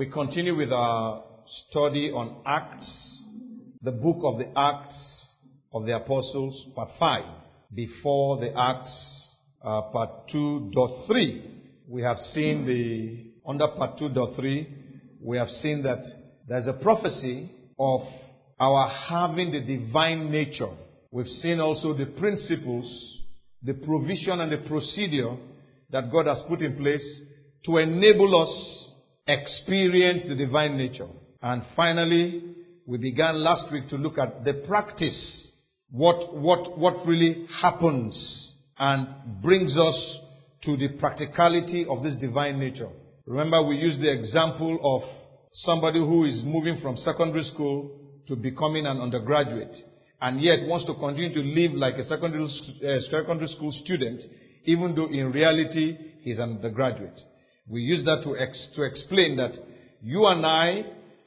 We continue with our study on Acts, the book of the Acts of the Apostles, part 5, before the Acts, uh, part 2.3. We have seen the, under part 2.3, we have seen that there's a prophecy of our having the divine nature. We've seen also the principles, the provision and the procedure that God has put in place to enable us experience the divine nature. And finally, we began last week to look at the practice, what, what, what really happens and brings us to the practicality of this divine nature. Remember, we used the example of somebody who is moving from secondary school to becoming an undergraduate and yet wants to continue to live like a secondary, uh, secondary school student, even though in reality he's an undergraduate. We use that to, ex- to explain that you and I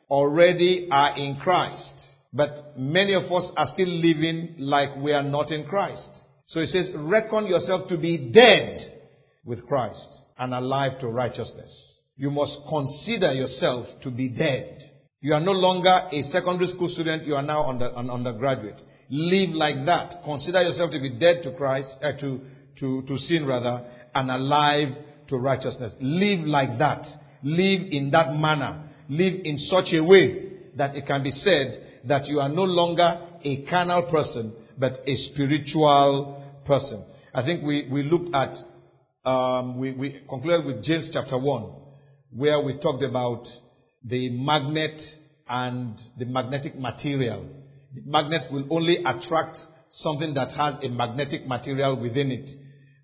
already are in Christ, but many of us are still living like we are not in Christ. So it says, reckon yourself to be dead with Christ and alive to righteousness. You must consider yourself to be dead. You are no longer a secondary school student, you are now under, an undergraduate. Live like that. Consider yourself to be dead to Christ, uh, to, to, to sin rather, and alive to righteousness. Live like that. Live in that manner. Live in such a way that it can be said that you are no longer a carnal person, but a spiritual person. I think we, we looked at, um, we, we concluded with James chapter 1, where we talked about the magnet and the magnetic material. The magnet will only attract something that has a magnetic material within it.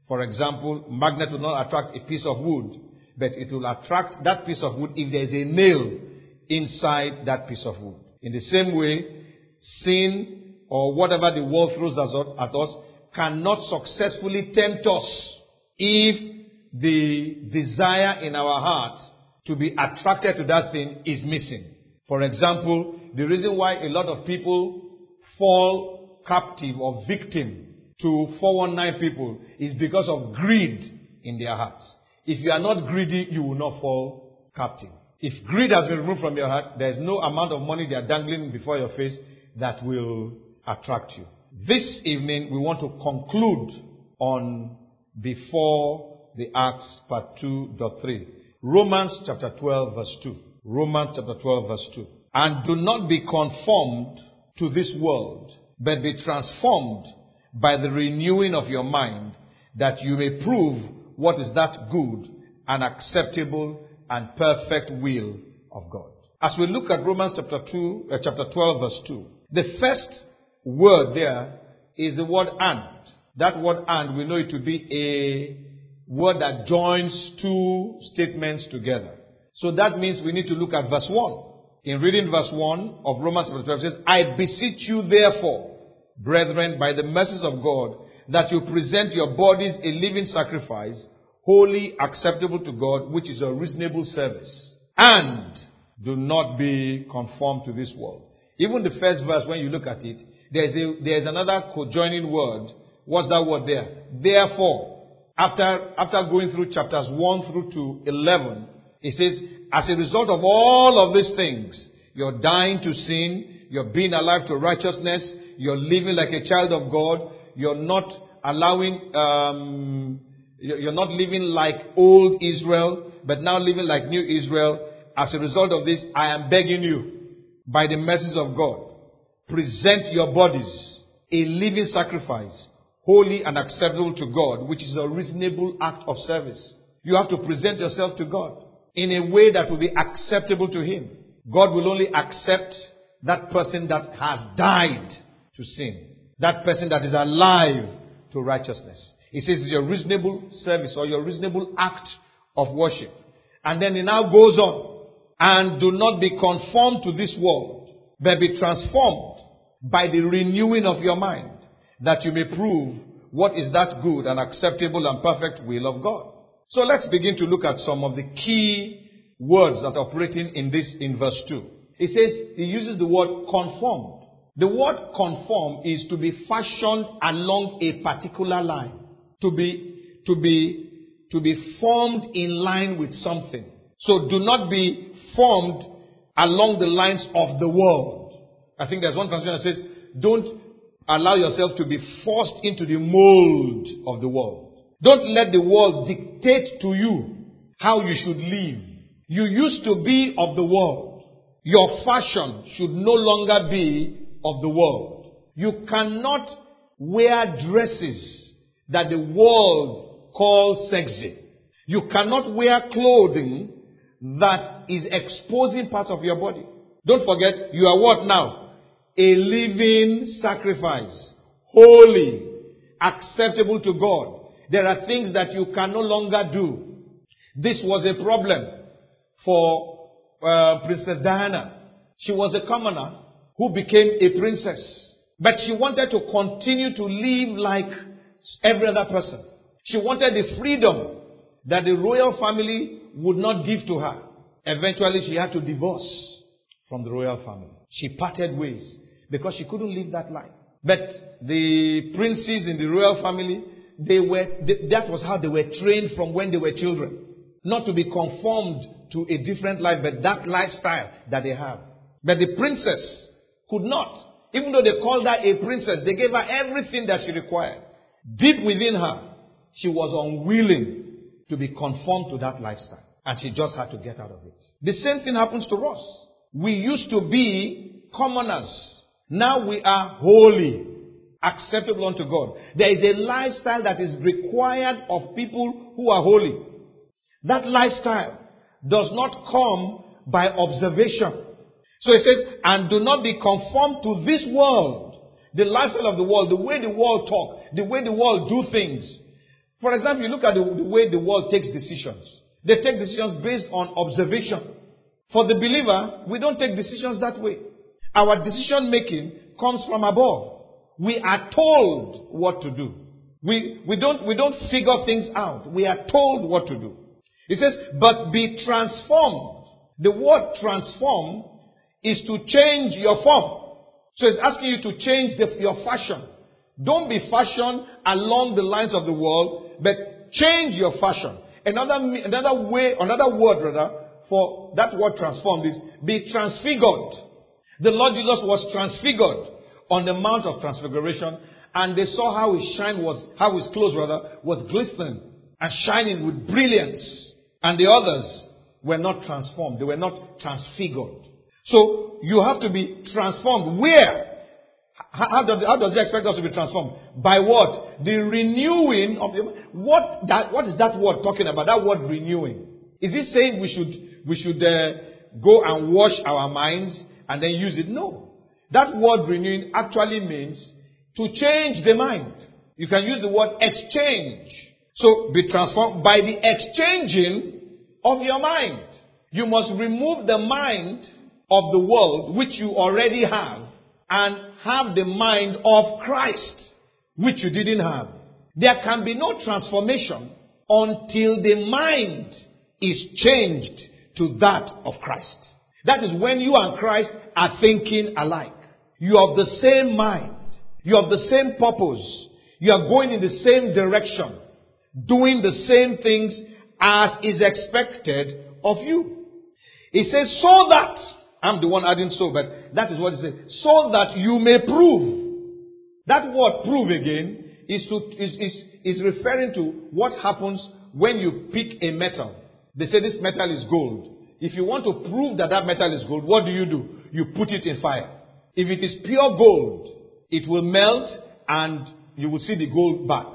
For example, magnet will not attract a piece of wood, but it will attract that piece of wood if there is a nail inside that piece of wood. In the same way, sin or whatever the world throws at us cannot successfully tempt us if the desire in our heart to be attracted to that thing is missing. For example, the reason why a lot of people fall captive or victim to 419 people is because of greed in their hearts. If you are not greedy, you will not fall captive. If greed has been removed from your heart, there is no amount of money they are dangling before your face that will attract you. This evening, we want to conclude on before the Acts part 2.3. Romans chapter 12 verse 2. Romans chapter 12 verse 2. And do not be conformed to this world, but be transformed by the renewing of your mind, that you may prove what is that good and acceptable and perfect will of God. As we look at Romans chapter 2, uh, chapter 12 verse 2, the first word there is the word and. That word and, we know it to be a word that joins two statements together. So that means we need to look at verse 1. In reading verse 1 of Romans chapter 12, it says, I beseech you therefore, brethren, by the mercies of God, that you present your bodies a living sacrifice, holy, acceptable to God, which is a reasonable service. And do not be conformed to this world. Even the first verse, when you look at it, there's, a, there's another co-joining word. What's that word there? Therefore, after, after going through chapters 1 through to 11, it says, as a result of all of these things, you're dying to sin, you're being alive to righteousness, you're living like a child of God. You're not allowing, um, you're not living like old Israel, but now living like new Israel. As a result of this, I am begging you, by the mercies of God, present your bodies a living sacrifice, holy and acceptable to God, which is a reasonable act of service. You have to present yourself to God in a way that will be acceptable to Him. God will only accept that person that has died to sin. That person that is alive to righteousness. He says it's your reasonable service or your reasonable act of worship. And then he now goes on. And do not be conformed to this world, but be transformed by the renewing of your mind, that you may prove what is that good and acceptable and perfect will of God. So let's begin to look at some of the key words that are operating in this in verse 2. He says, he uses the word conform. The word conform is to be fashioned along a particular line. To be, to be, to be formed in line with something. So do not be formed along the lines of the world. I think there's one translation that says, don't allow yourself to be forced into the mold of the world. Don't let the world dictate to you how you should live. You used to be of the world. Your fashion should no longer be of the world. You cannot wear dresses that the world calls sexy. You cannot wear clothing that is exposing parts of your body. Don't forget, you are what now? A living sacrifice. Holy. Acceptable to God. There are things that you can no longer do. This was a problem for uh, Princess Diana. She was a commoner who became a princess. But she wanted to continue to live like every other person. She wanted the freedom that the royal family would not give to her. Eventually, she had to divorce from the royal family. She parted ways because she couldn't live that life. But the princes in the royal family, they were, they, that was how they were trained from when they were children. Not to be conformed to a different life, but that lifestyle that they have. But the princess could not. Even though they called her a princess, they gave her everything that she required. Deep within her, she was unwilling to be conformed to that lifestyle. And she just had to get out of it. The same thing happens to us. We used to be commoners. Now we are holy, acceptable unto God. There is a lifestyle that is required of people who are holy. That lifestyle does not come by observation. So it says, and do not be conformed to this world, the lifestyle of the world, the way the world talk, the way the world do things. For example, you look at the, the way the world takes decisions. They take decisions based on observation. For the believer, we don't take decisions that way. Our decision making comes from above. We are told what to do. We, we, don't, we don't figure things out. We are told what to do. It says, but be transformed. The word transform is to change your form. So it's asking you to change the, your fashion. Don't be fashioned along the lines of the world but change your fashion. Another, another way, another word rather, for that word transformed is be transfigured. The Lord Jesus was transfigured on the Mount of Transfiguration, and they saw how his shine was, how his clothes rather, was glistening and shining with brilliance. And the others were not transformed. They were not transfigured. So you have to be transformed. Where? How does, how does he expect us to be transformed? By what? The renewing of the, what that, what is that word talking about? That word renewing. Is he saying we should, we should uh, go and wash our minds and then use it? No. That word renewing actually means to change the mind. You can use the word exchange. So be transformed by the exchanging of your mind. You must remove the mind of the world which you already have and have the mind of Christ, which you didn't have. There can be no transformation until the mind is changed to that of Christ. That is when you and Christ are thinking alike. You have the same mind. You have the same purpose. You are going in the same direction. Doing the same things as is expected of you. He says, so that I'm the one adding so, but that is what he says. So that you may prove. That word prove again is, to, is, is, is referring to what happens when you pick a metal. They say this metal is gold. If you want to prove that that metal is gold, what do you do? You put it in fire. If it is pure gold, it will melt and you will see the gold back.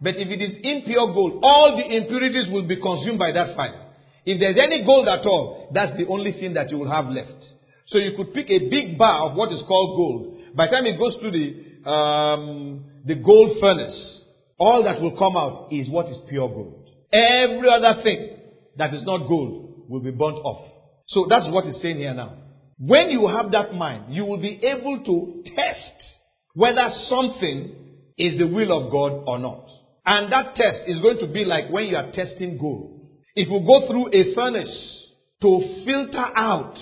But if it is impure gold, all the impurities will be consumed by that fire. If there's any gold at all, that's the only thing that you will have left. So you could pick a big bar of what is called gold. By the time it goes through the, um, the gold furnace, all that will come out is what is pure gold. Every other thing that is not gold will be burnt off. So that's what he's saying here now. When you have that mind, you will be able to test whether something is the will of God or not. And that test is going to be like when you are testing gold. It will go through a furnace to filter out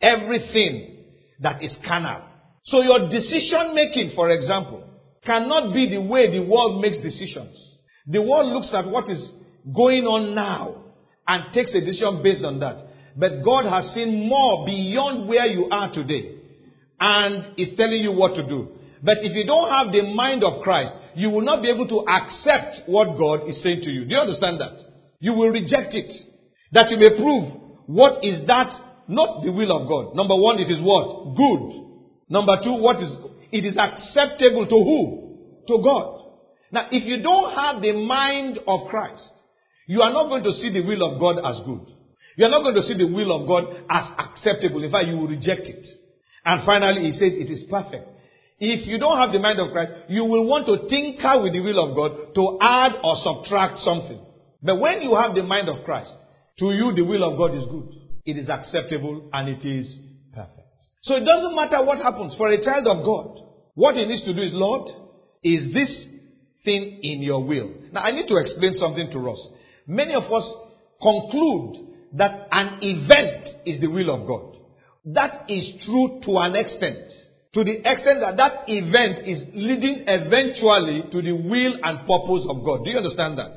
everything that is carnal. So your decision making, for example, cannot be the way the world makes decisions. The world looks at what is going on now and takes a decision based on that. But God has seen more beyond where you are today and is telling you what to do. But if you don't have the mind of Christ, you will not be able to accept what God is saying to you. Do you understand that? You will reject it. That you may prove what is that not the will of God. Number one, it is what? Good. Number two, what is it is acceptable to who? To God. Now, if you don't have the mind of Christ, you are not going to see the will of God as good. You are not going to see the will of God as acceptable. In fact, you will reject it. And finally, he says it is perfect. If you don't have the mind of Christ, you will want to tinker with the will of God to add or subtract something. But when you have the mind of Christ, to you the will of God is good. It is acceptable and it is perfect. So it doesn't matter what happens for a child of God. What he needs to do is, Lord, is this thing in your will? Now I need to explain something to us. Many of us conclude that an event is the will of God. That is true to an extent. To the extent that that event is leading eventually to the will and purpose of God. Do you understand that?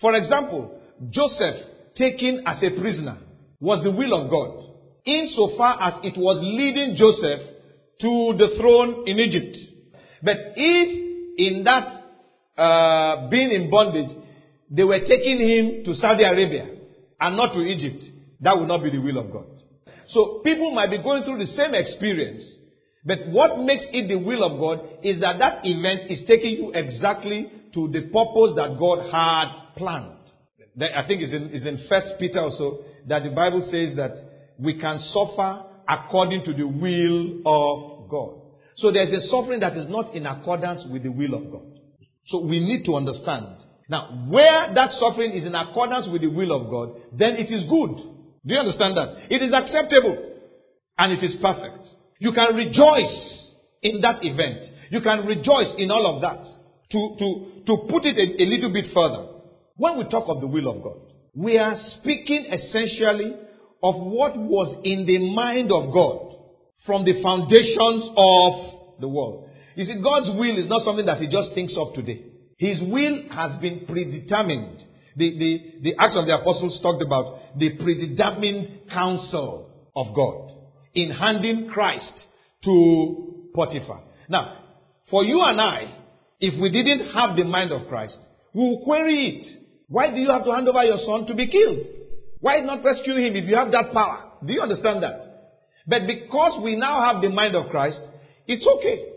For example, Joseph taken as a prisoner was the will of God, insofar as it was leading Joseph to the throne in Egypt. But if in that uh, being in bondage, they were taking him to Saudi Arabia and not to Egypt, that would not be the will of God. So people might be going through the same experience, but what makes it the will of God is that that event is taking you exactly to the purpose that God had planned. I think it's in, it's in First Peter also that the Bible says that we can suffer according to the will of God. So there's a suffering that is not in accordance with the will of God. So we need to understand. Now, where that suffering is in accordance with the will of God, then it is good. Do you understand that? It is acceptable and it is perfect. You can rejoice in that event. You can rejoice in all of that. To, to, to put it a, a little bit further, when we talk of the will of God, we are speaking essentially of what was in the mind of God from the foundations of the world. You see, God's will is not something that He just thinks of today. His will has been predetermined. The, the, the Acts of the Apostles talked about the predetermined counsel of God in handing Christ to Potiphar. Now, for you and I, if we didn't have the mind of Christ, we will query it. Why do you have to hand over your son to be killed? Why not rescue him if you have that power? Do you understand that? But because we now have the mind of Christ, it's okay.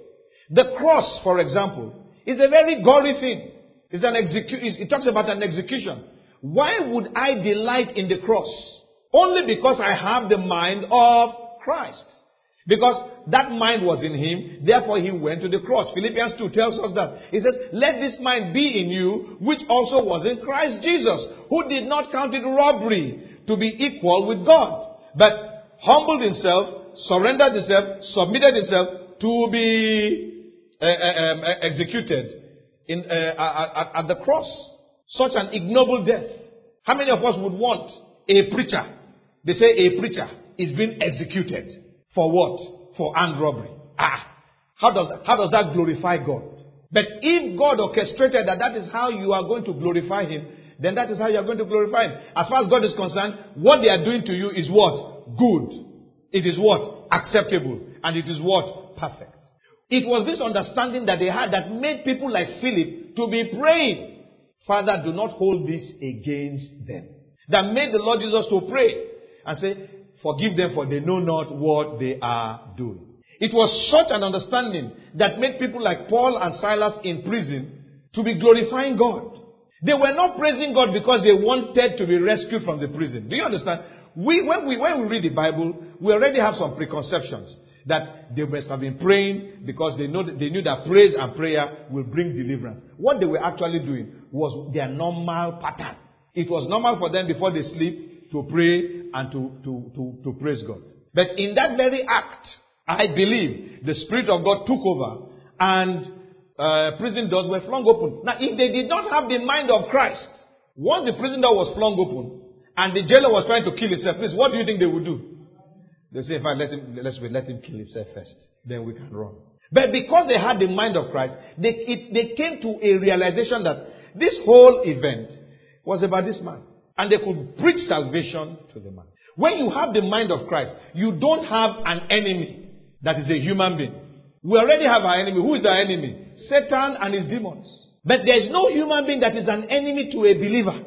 The cross, for example, is a very gory thing. It's an execu- it talks about an execution. Why would I delight in the cross? Only because I have the mind of Christ. Because that mind was in him, therefore he went to the cross. Philippians 2 tells us that. He says, Let this mind be in you, which also was in Christ Jesus, who did not count it robbery to be equal with God, but humbled himself, surrendered himself, submitted himself to be uh, executed in, at, at the cross. Such an ignoble death. How many of us would want a preacher? They say a preacher is being executed. For what? For armed robbery. Ah. How does, how does that glorify God? But if God orchestrated that that is how you are going to glorify Him, then that is how you are going to glorify Him. As far as God is concerned, what they are doing to you is what? Good. It is what? Acceptable. And it is what? Perfect. It was this understanding that they had that made people like Philip to be praying. Father, do not hold this against them. That made the Lord Jesus to pray and say, Forgive them for they know not what they are doing. It was such an understanding that made people like Paul and Silas in prison to be glorifying God. They were not praising God because they wanted to be rescued from the prison. Do you understand? We, when, we, when we read the Bible, we already have some preconceptions that they must have been praying because they, know they knew that praise and prayer will bring deliverance. What they were actually doing was their normal pattern. It was normal for them before they sleep to pray and to, to, to, to praise God. But in that very act, I believe the Spirit of God took over and uh, prison doors were flung open. Now, if they did not have the mind of Christ, once the prison door was flung open and the jailer was trying to kill himself, please, what do you think they would do? They say, I let him, let's wait, let him kill himself first, then we can run. But because they had the mind of Christ, they, it, they came to a realization that this whole event was about this man. And they could preach salvation to the man. When you have the mind of Christ, you don't have an enemy that is a human being. We already have our enemy. Who is our enemy? Satan and his demons. But there is no human being that is an enemy to a believer.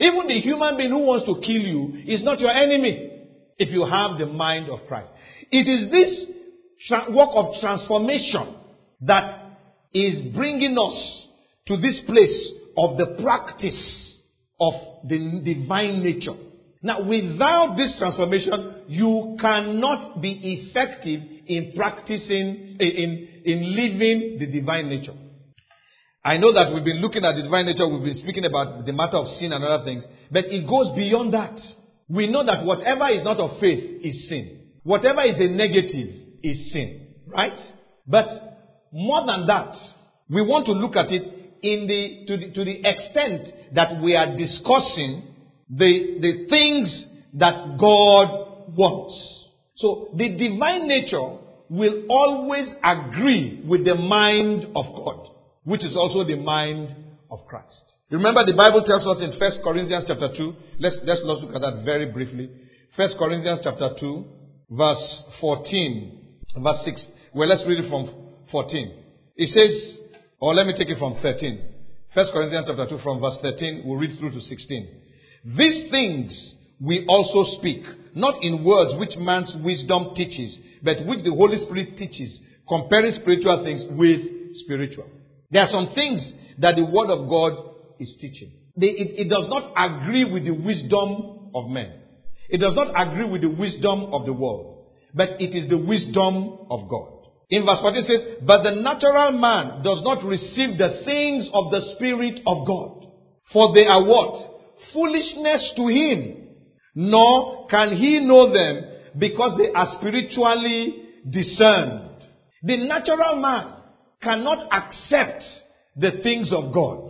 Even the human being who wants to kill you is not your enemy if you have the mind of Christ. It is this tra- work of transformation that is bringing us to this place of the practice of the divine nature. Now, without this transformation, you cannot be effective in practicing, in, in living the divine nature. I know that we've been looking at the divine nature, we've been speaking about the matter of sin and other things, but it goes beyond that. We know that whatever is not of faith is sin. Whatever is a negative is sin. Right? But more than that, we want to look at it in the, to, the, to the extent that we are discussing the, the things that God wants. So the divine nature will always agree with the mind of God, which is also the mind of Christ. Remember the Bible tells us in 1 Corinthians chapter 2, let's, let's look at that very briefly. 1 Corinthians chapter 2, verse 14, verse 6. Well, let's read it from 14. It says, or let me take it from 13. 1 Corinthians chapter 2 from verse 13, we'll read through to 16. These things we also speak, not in words which man's wisdom teaches, but which the Holy Spirit teaches, comparing spiritual things with spiritual. There are some things that the Word of God is teaching. It, it does not agree with the wisdom of men. It does not agree with the wisdom of the world, but it is the wisdom of God. In verse 14 it says, But the natural man does not receive the things of the Spirit of God. For they are what? Foolishness to him. Nor can he know them because they are spiritually discerned. The natural man cannot accept the things of God.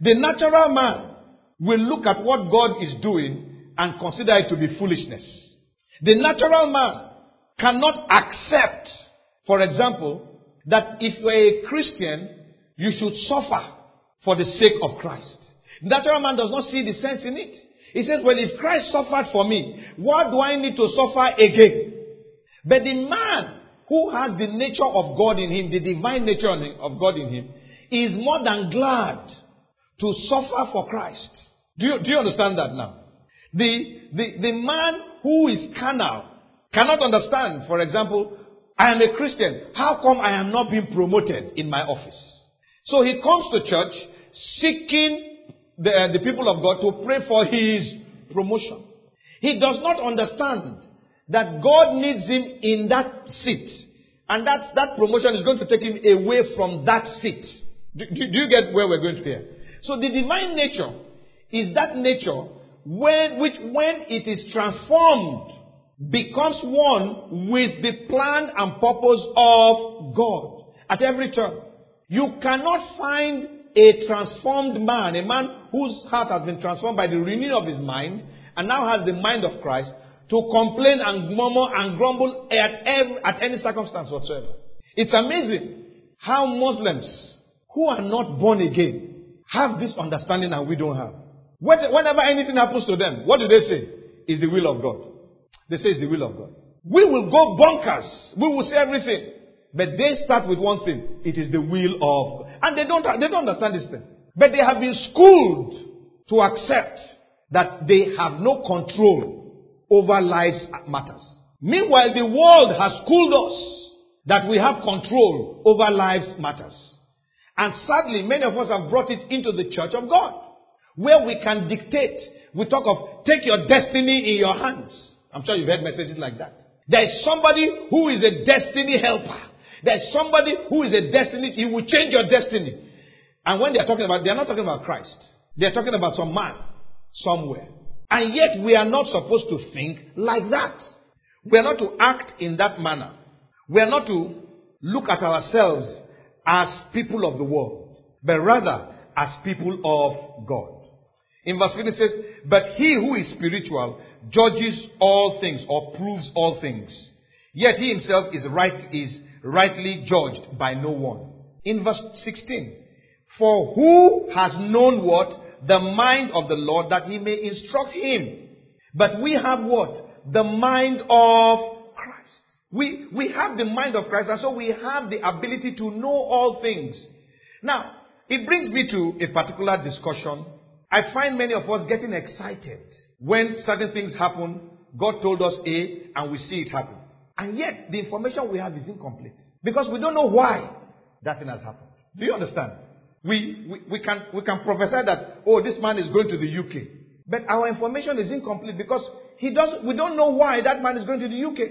The natural man will look at what God is doing and consider it to be foolishness. The natural man cannot accept, for example, that if you are a Christian, you should suffer for the sake of Christ. Natural man does not see the sense in it. He says, well, if Christ suffered for me, what do I need to suffer again? But the man who has the nature of God in him, the divine nature of God in him, is more than glad to suffer for Christ. Do you, do you understand that now? The, the, the man who is carnal cannot understand, for example, I am a Christian. How come I am not being promoted in my office? So he comes to church seeking the, uh, the people of God to pray for his promotion. He does not understand that God needs him in that seat. And that, that promotion is going to take him away from that seat. Do, do, do you get where we're going to here? So the divine nature is that nature when, which when it is transformed becomes one with the plan and purpose of God at every turn. You cannot find a transformed man, a man whose heart has been transformed by the renewing of his mind and now has the mind of Christ to complain and murmur and grumble at, every, at any circumstance whatsoever. It's amazing how Muslims who are not born again have this understanding and we don't have. Whenever anything happens to them, what do they say? Is the will of God. They say it's the will of God. We will go bonkers. We will say everything. But they start with one thing. It is the will of God. And they don't, they don't understand this thing. But they have been schooled to accept that they have no control over life's matters. Meanwhile, the world has schooled us that we have control over life's matters. And sadly, many of us have brought it into the church of God, where we can dictate. We talk of take your destiny in your hands. I'm sure you've heard messages like that. There is somebody who is a destiny helper. There's somebody who is a destiny, he will change your destiny. And when they're talking about, they're not talking about Christ. They're talking about some man somewhere. And yet we are not supposed to think like that. We are not to act in that manner. We are not to look at ourselves as people of the world, but rather as people of God. In verse 15 it says, But he who is spiritual judges all things or proves all things. Yet he himself is right is rightly judged by no one. In verse 16, For who has known what? the mind of the Lord that he may instruct him. But we have what? The mind of Christ. We, we have the mind of Christ and so we have the ability to know all things. Now, it brings me to a particular discussion. I find many of us getting excited when certain things happen. God told us A and we see it happen. And yet, the information we have is incomplete. Because we don't know why that thing has happened. Do you understand? We, we, we, can, we can prophesy that, oh, this man is going to the UK. But our information is incomplete because he doesn't, we don't know why that man is going to the UK.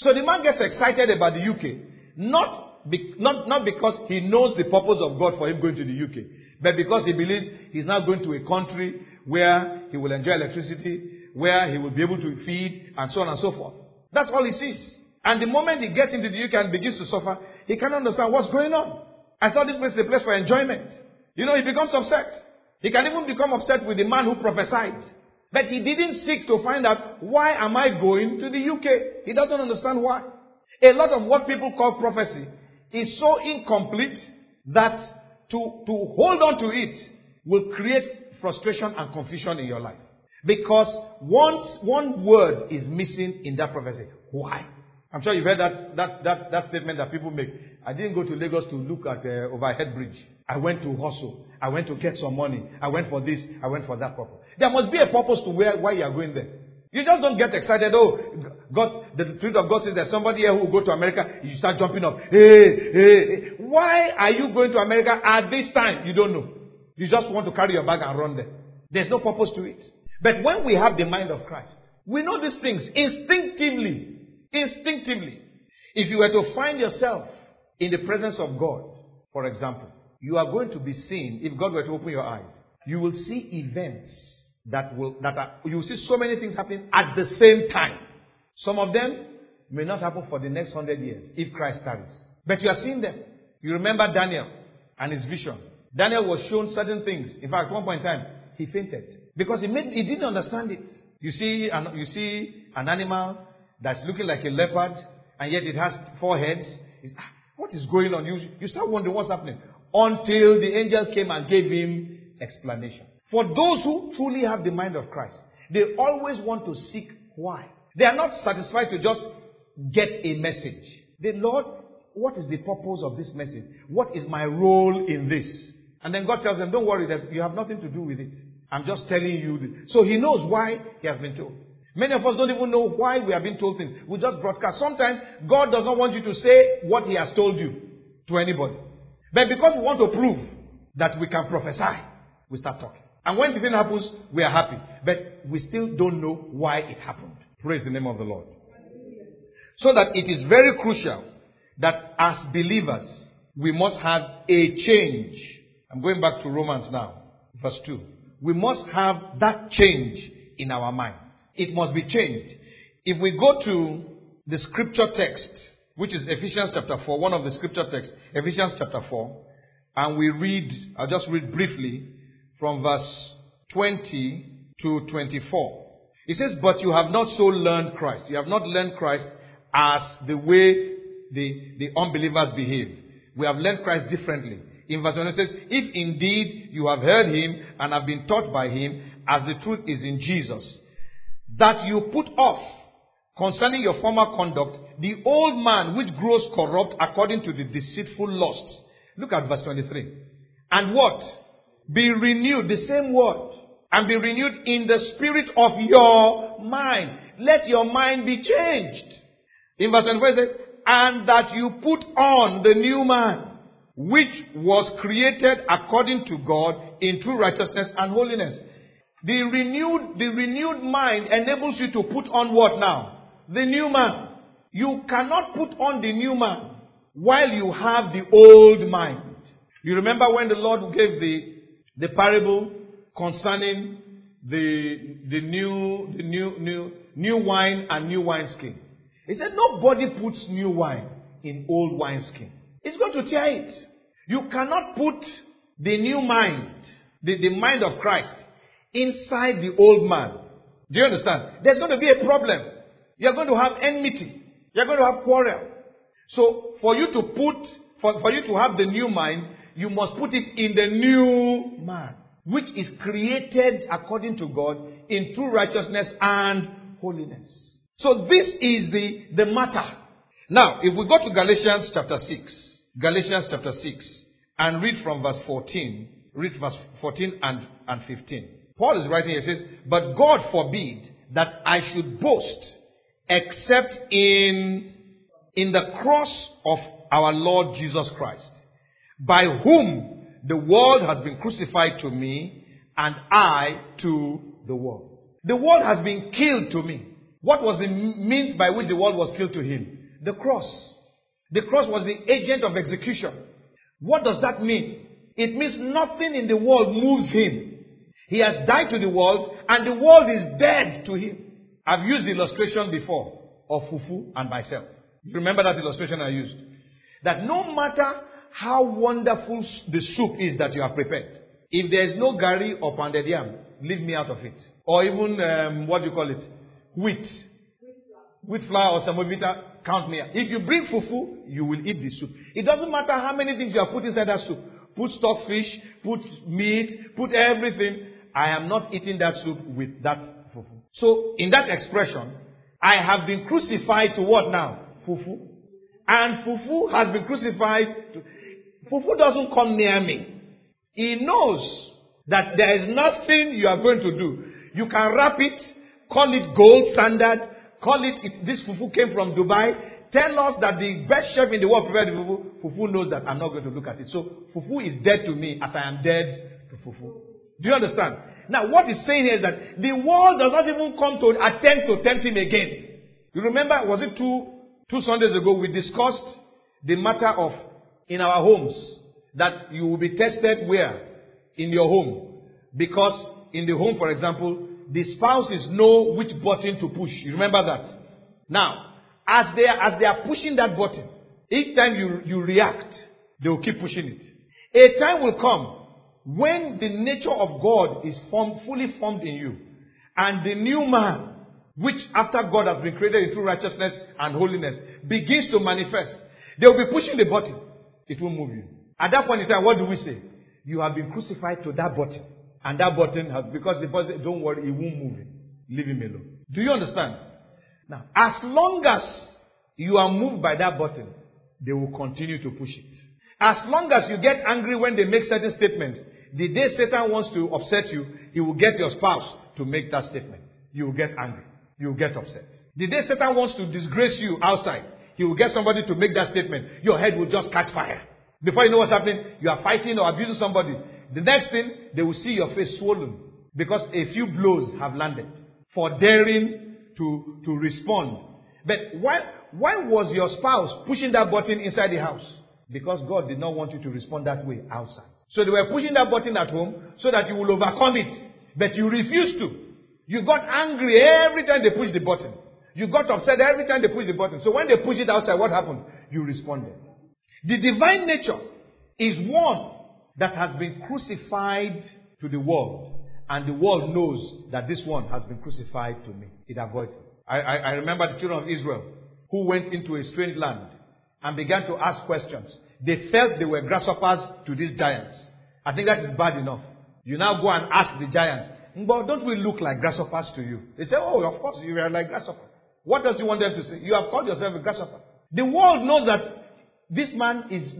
So the man gets excited about the UK, not, be, not, not because he knows the purpose of God for him going to the UK, but because he believes he's now going to a country where he will enjoy electricity, where he will be able to feed, and so on and so forth. That's all he sees. And the moment he gets into the UK and begins to suffer, he cannot understand what's going on. I thought this place is a place for enjoyment. You know, he becomes upset. He can even become upset with the man who prophesied. But he didn't seek to find out why am I going to the UK? He doesn't understand why. A lot of what people call prophecy is so incomplete that to, to hold on to it will create frustration and confusion in your life. Because once one word is missing in that prophecy, why? I'm sure you've heard that, that, that, that statement that people make. I didn't go to Lagos to look at uh, overhead bridge. I went to hustle. I went to get some money. I went for this. I went for that purpose. There must be a purpose to where, why you are going there. You just don't get excited. Oh, God, the truth of God says there's somebody here who will go to America. You start jumping up. Hey, hey, hey. Why are you going to America at this time? You don't know. You just want to carry your bag and run there. There's no purpose to it. But when we have the mind of Christ, we know these things instinctively. Instinctively. If you were to find yourself in the presence of God, for example, you are going to be seen, if God were to open your eyes, you will see events that will, that are, you see so many things happening at the same time. Some of them may not happen for the next hundred years if Christ tarries. But you are seeing them. You remember Daniel and his vision. Daniel was shown certain things. In fact, at one point in time, he fainted because he, made, he didn't understand it. You see, an, you see an animal that's looking like a leopard, and yet it has four heads. Ah, what is going on? You, you start wondering what's happening. Until the angel came and gave him explanation. For those who truly have the mind of Christ, they always want to seek why. They are not satisfied to just get a message. The Lord, what is the purpose of this message? What is my role in this? And then God tells them, don't worry, you have nothing to do with it. I'm just telling you. So he knows why he has been told. Many of us don't even know why we have been told things. We just broadcast. Sometimes God does not want you to say what He has told you to anybody. But because we want to prove that we can prophesy, we start talking. And when the thing happens, we are happy. But we still don't know why it happened. Praise the name of the Lord. So that it is very crucial that as believers, we must have a change. I'm going back to Romans now, verse 2. We must have that change in our mind. It must be changed. If we go to the scripture text, which is Ephesians chapter 4, one of the scripture texts, Ephesians chapter 4, and we read, I'll just read briefly from verse 20 to 24. It says, But you have not so learned Christ. You have not learned Christ as the way the, the unbelievers behave. We have learned Christ differently. In verse 1 it says, If indeed you have heard him and have been taught by him, as the truth is in Jesus, that you put off concerning your former conduct the old man which grows corrupt according to the deceitful lusts. Look at verse 23. And what? Be renewed, the same word, and be renewed in the spirit of your mind. Let your mind be changed. In verse 24 it says, and that you put on the new man, which was created according to God in true righteousness and holiness. The renewed, the renewed mind enables you to put on what now? The new man. You cannot put on the new man while you have the old mind. You remember when the Lord gave the, the parable concerning the, the new, the new, new, new wine and new wineskin. He said, nobody puts new wine in old wineskin. It's going to tear it. You cannot put the new mind, the, the mind of Christ, inside the old man. Do you understand? There's going to be a problem. You're going to have enmity. You're going to have quarrel. So for you to put, for, for you to have the new mind, you must put it in the new man. which is created according to God in true righteousness and holiness. So this is the, the matter. Now, if we go to Galatians chapter 6, Galatians chapter 6, and read from verse 14, read verse 14 and, and 15. Paul is writing, he says, But God forbid that I should boast except in, in the cross of our Lord Jesus Christ, by whom the world has been crucified to me and I to the world. The world has been killed to me. What was the means by which the world was killed to him? The cross. The cross was the agent of execution. What does that mean? It means nothing in the world moves him. He has died to the world and the world is dead to him. I've used the illustration before of Fufu and myself. You remember that illustration I used? That no matter how wonderful the soup is that you have prepared, if there is no gari or pounded yam, leave me out of it. Or even, um, what do you call it? Wheat. Wheat flour or semovita, count me out. If you bring fufu, you will eat the soup. It doesn't matter how many things you have put inside that soup. Put stockfish, put meat, put everything. I am not eating that soup with that fufu. So, in that expression, I have been crucified to what now? Fufu. And fufu has been crucified to. Fufu doesn't come near me. He knows that there is nothing you are going to do. You can wrap it, call it gold standard, call it, it this fufu came from Dubai. Tell us that the best chef in the world prepared the fufu. Fufu knows that I'm not going to look at it. So fufu is dead to me as I am dead to fufu. Do you understand? Now what he's saying here is that the world does not even come to attempt to tempt him again. You remember, was it two, two Sundays ago we discussed the matter of in our homes that you will be tested where? In your home. Because in the home, for example, the spouses know which button to push. You remember that? Now, as they are, as they are pushing that button, each time you, you react, they will keep pushing it. A time will come when the nature of God is formed, fully formed in you. And the new man, which after God has been created in true righteousness and holiness, begins to manifest. They will be pushing the button. It will move you. At that point in time, what do we say? You have been crucified to that button. And that button has, because the button, don't worry, it won't move. Leave him alone. Do you understand? Now, as long as you are moved by that button, they will continue to push it. As long as you get angry when they make certain statements, the day Satan wants to upset you, he will get your spouse to make that statement. You will get angry. You will get upset. The day Satan wants to disgrace you outside, he will get somebody to make that statement. Your head will just catch fire. Before you know what's happening, you are fighting or abusing somebody. The next thing, they will see your face swollen because a few blows have landed for daring to, to respond. But why, why was your spouse pushing that button inside the house? Because God did not want you to respond that way outside. So they were pushing that button at home so that you will overcome it. But you refused to. You got angry every time they pushed the button. You got upset every time they pushed the button. So when they push it outside, what happened? You responded. The divine nature is one that has been crucified to the world. And the world knows that this one has been crucified to me. It avoids it. I, I, I remember the children of Israel who went into a strange land and began to ask questions. They felt they were grasshoppers to these giants. I think that is bad enough. You now go and ask the giants, but don't we look like grasshoppers to you? They say, oh, of course, you are like grasshoppers. What does you want them to say? You have called yourself a grasshopper. The world knows that this man is,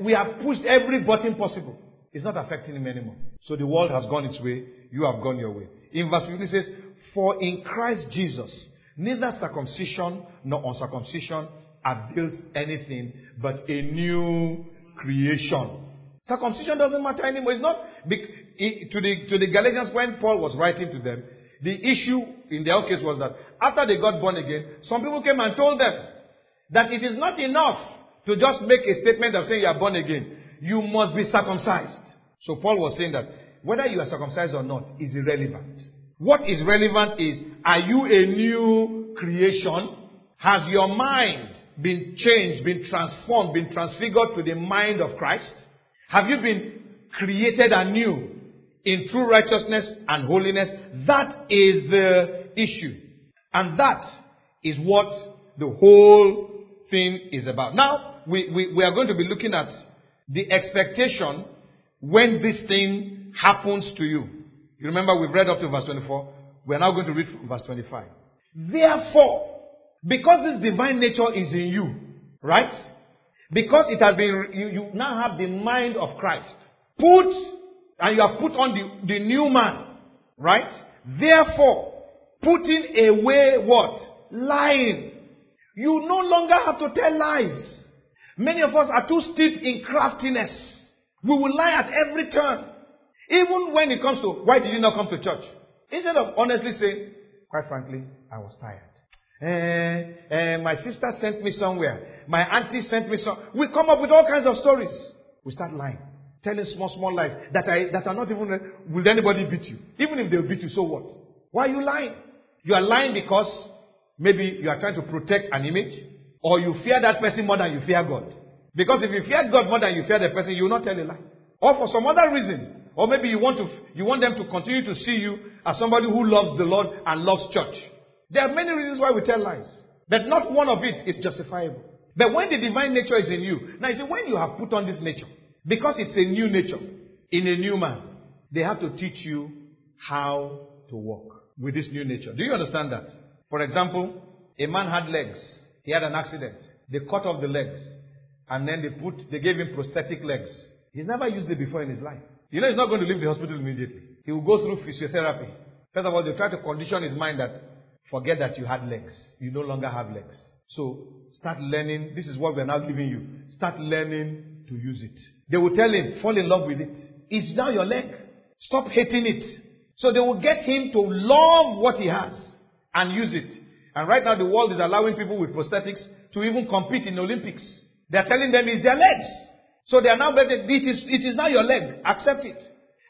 we have pushed every button possible. It's not affecting him anymore. So the world has gone its way. You have gone your way. In verse 15 it says, For in Christ Jesus, neither circumcision nor uncircumcision avails anything but a new creation. Circumcision doesn't matter anymore. It's not, to the, to the Galatians when Paul was writing to them, the issue in their case was that after they got born again, some people came and told them that it is not enough to just make a statement of saying you are born again. You must be circumcised. So Paul was saying that whether you are circumcised or not is irrelevant. What is relevant is, are you a new creation? Has your mind been changed, been transformed, been transfigured to the mind of Christ? Have you been created anew in true righteousness and holiness? That is the issue. And that is what the whole thing is about. Now, we, we, we are going to be looking at the expectation when this thing happens to you. You remember we've read up to verse 24. We're now going to read verse 25. Therefore, because this divine nature is in you, right? Because it has been, you, you now have the mind of Christ. Put, and you have put on the, the new man, right? Therefore, putting away what? Lying. You no longer have to tell lies. Many of us are too steep in craftiness. We will lie at every turn. Even when it comes to, why did you not come to church? Instead of honestly saying, quite frankly, I was tired. Uh, uh, my sister sent me somewhere. My auntie sent me some. We come up with all kinds of stories. We start lying. Telling small, small lies that, I, that are not even, will anybody beat you? Even if they'll beat you, so what? Why are you lying? You are lying because maybe you are trying to protect an image or you fear that person more than you fear God. Because if you fear God more than you fear the person, you will not tell a lie. Or for some other reason. Or maybe you want to, you want them to continue to see you as somebody who loves the Lord and loves church. There are many reasons why we tell lies. But not one of it is justifiable. But when the divine nature is in you, now you see, when you have put on this nature, because it's a new nature, in a new man, they have to teach you how to walk with this new nature. Do you understand that? For example, a man had legs. He had an accident. They cut off the legs. And then they put, they gave him prosthetic legs. He's never used it before in his life. You know he's not going to leave the hospital immediately. He will go through physiotherapy. First of all, they try to condition his mind that forget that you had legs. You no longer have legs. So start learning. This is what we're now giving you. Start learning to use it. They will tell him, fall in love with it. It's now your leg. Stop hating it. So they will get him to love what he has and use it. And right now the world is allowing people with prosthetics to even compete in the Olympics. They're telling them it's their legs. So they are now better. It is, it is now your leg. Accept it.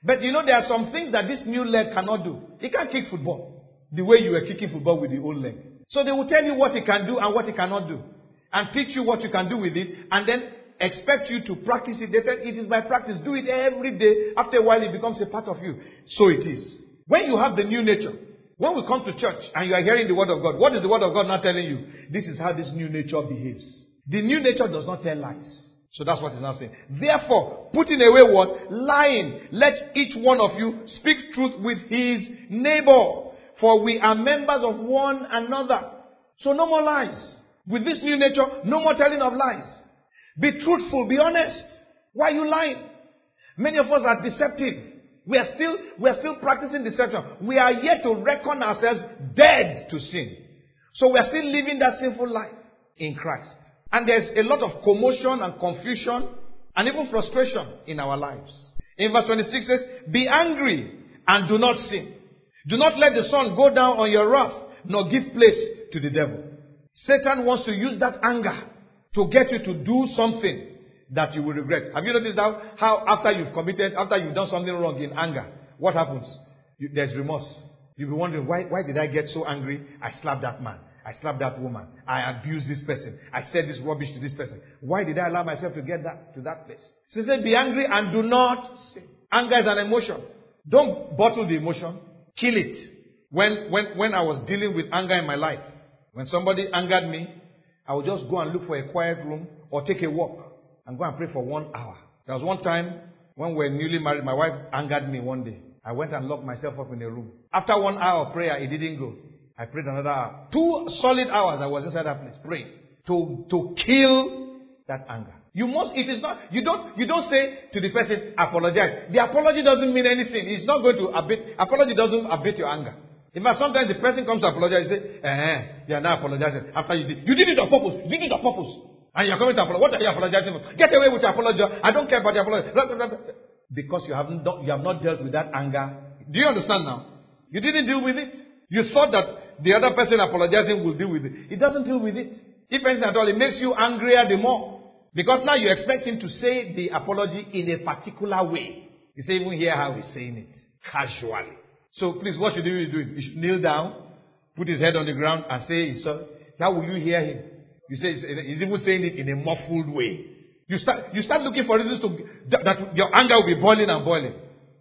But you know, there are some things that this new leg cannot do. It can't kick football the way you were kicking football with the old leg. So they will tell you what it can do and what it cannot do. And teach you what you can do with it. And then expect you to practice it. They said it is by practice. Do it every day. After a while, it becomes a part of you. So it is. When you have the new nature, when we come to church and you are hearing the word of God, what is the word of God not telling you? This is how this new nature behaves. The new nature does not tell lies. So that's what he's now saying. Therefore, putting away what? Lying. Let each one of you speak truth with his neighbor. For we are members of one another. So no more lies. With this new nature, no more telling of lies. Be truthful, be honest. Why are you lying? Many of us are deceptive. We are still, we are still practicing deception. We are yet to reckon ourselves dead to sin. So we are still living that sinful life in Christ. And there's a lot of commotion and confusion and even frustration in our lives. In verse 26 says, Be angry and do not sin. Do not let the sun go down on your wrath, nor give place to the devil. Satan wants to use that anger to get you to do something that you will regret. Have you noticed how, how after you've committed, after you've done something wrong in anger, what happens? You, there's remorse. You'll be wondering, why, why did I get so angry? I slapped that man. I slapped that woman. I abused this person. I said this rubbish to this person. Why did I allow myself to get that to that place? So he said, be angry and do not sin. Anger is an emotion. Don't bottle the emotion. Kill it. When, when, when I was dealing with anger in my life, when somebody angered me, I would just go and look for a quiet room or take a walk and go and pray for one hour. There was one time when we were newly married, my wife angered me one day. I went and locked myself up in a room. After one hour of prayer, it didn't go. I prayed another hour. Two solid hours I was inside that place praying to, to kill that anger. You must, it is not, you don't, you don't say to the person, apologize. The apology doesn't mean anything. It's not going to abate, apology doesn't abate your anger. In fact, sometimes the person comes to apologize, you say, eh, you are not apologizing after you did. You did it on purpose. You did it on purpose. And you're coming to apologize. What are you apologizing for? Get away with your apology. I don't care about your apology. Because you haven't, you have not dealt with that anger. Do you understand now? You didn't deal with it. You thought that the other person apologizing will deal with it. It doesn't deal with it. If anything at all, it makes you angrier the more. Because now you expect him to say the apology in a particular way. You say, even hear how he's saying it. Casually. So please, what should be doing? You should kneel down, put his head on the ground and say sorry. How will you hear him? You say he's even saying it in a muffled way. You start, you start looking for reasons to, that, that your anger will be boiling and boiling.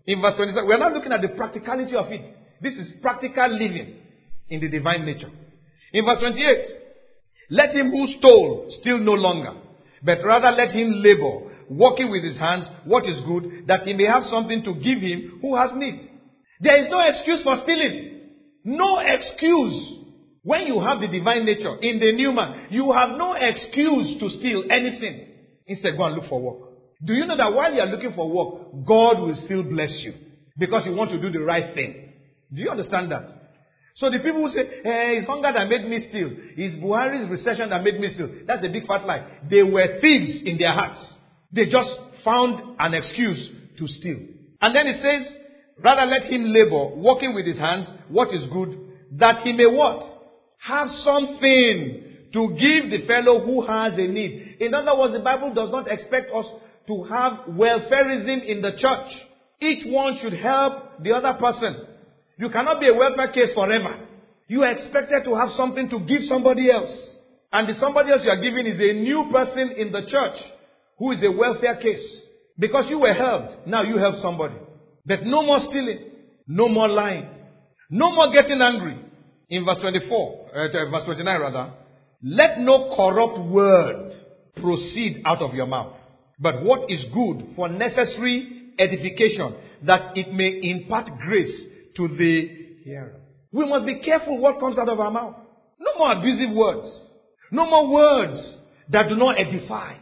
In verse 27, we're not looking at the practicality of it. This is practical living in the divine nature. In verse 28, let him who stole steal no longer, but rather let him labor, working with his hands what is good, that he may have something to give him who has need. There is no excuse for stealing. No excuse. When you have the divine nature in the new man, you have no excuse to steal anything. Instead, go and look for work. Do you know that while you are looking for work, God will still bless you because you want to do the right thing? Do you understand that? So the people who say, hey, it's hunger that made me steal. It's Buhari's recession that made me steal. That's a big fat lie. They were thieves in their hearts. They just found an excuse to steal. And then it says, rather let him labor, working with his hands, what is good, that he may what? Have something to give the fellow who has a need. In other words, the Bible does not expect us to have welfareism in the church. Each one should help the other person. You cannot be a welfare case forever. You are expected to have something to give somebody else. And the somebody else you are giving is a new person in the church who is a welfare case. Because you were helped, now you help somebody. But no more stealing, no more lying, no more getting angry. In verse 24, uh, verse 29 rather, let no corrupt word proceed out of your mouth, but what is good for necessary edification, that it may impart grace to the hearers. We must be careful what comes out of our mouth. No more abusive words. No more words that do not edify.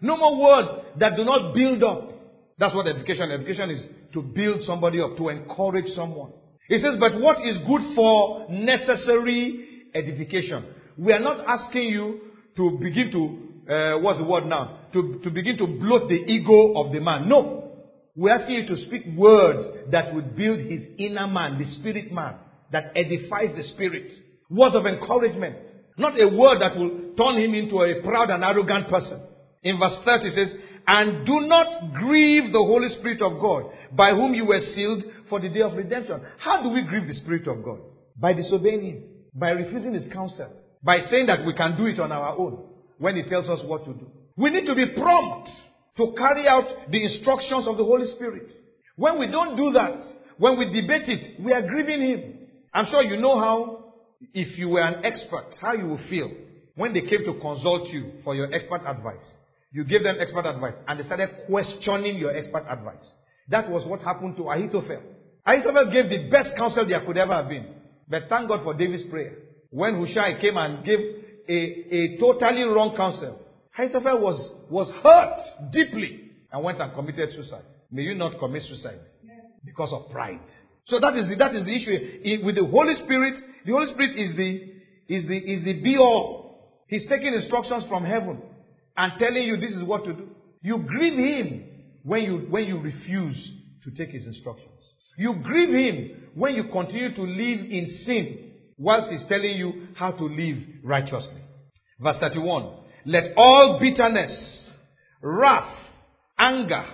No more words that do not build up. That's what education. Education is to build somebody up, to encourage someone. He says, but what is good for necessary edification? We are not asking you to begin to, uh, what's the word now? To, to begin to bloat the ego of the man. No. We're asking you to speak words that would build his inner man, the spirit man, that edifies the spirit. Words of encouragement. Not a word that will turn him into a proud and arrogant person. In verse 30 it says, and do not grieve the Holy Spirit of God, by whom you were sealed for the day of redemption. How do we grieve the Spirit of God? By disobeying Him, by refusing His counsel, by saying that we can do it on our own when He tells us what to do. We need to be prompt to carry out the instructions of the Holy Spirit. When we don't do that, when we debate it, we are grieving Him. I'm sure you know how, if you were an expert, how you will feel when they came to consult you for your expert advice. You gave them expert advice and they started questioning your expert advice. That was what happened to Ahithophel. Ahithophel gave the best counsel there could ever have been. But thank God for David's prayer. When Hushai came and gave a, a totally wrong counsel, Ahithophel was, was hurt deeply and went and committed suicide. May you not commit suicide because of pride. So that is the, that is the issue. with the Holy Spirit, the Holy Spirit is the, is the, is the be all. He's taking instructions from heaven and telling you this is what to do. You grieve him when you, when you refuse to take his instructions. You grieve him when you continue to live in sin whilst he's telling you how to live righteously. Verse 31. Let all bitterness, wrath, anger,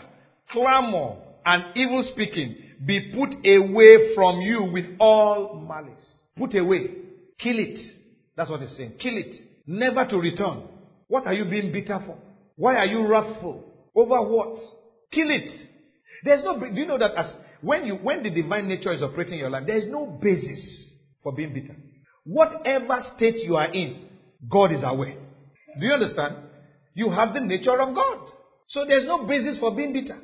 clamor, and evil speaking be put away from you with all malice. Put away. Kill it. That's what he's saying. Kill it. Never to return. What are you being bitter for? Why are you wrathful? Over what? Kill it. There's no, do you know that as, when you, when the divine nature is operating in your life, there is no basis for being bitter. Whatever state you are in, God is aware. Do you understand? You have the nature of God. So there's no basis for being bitter.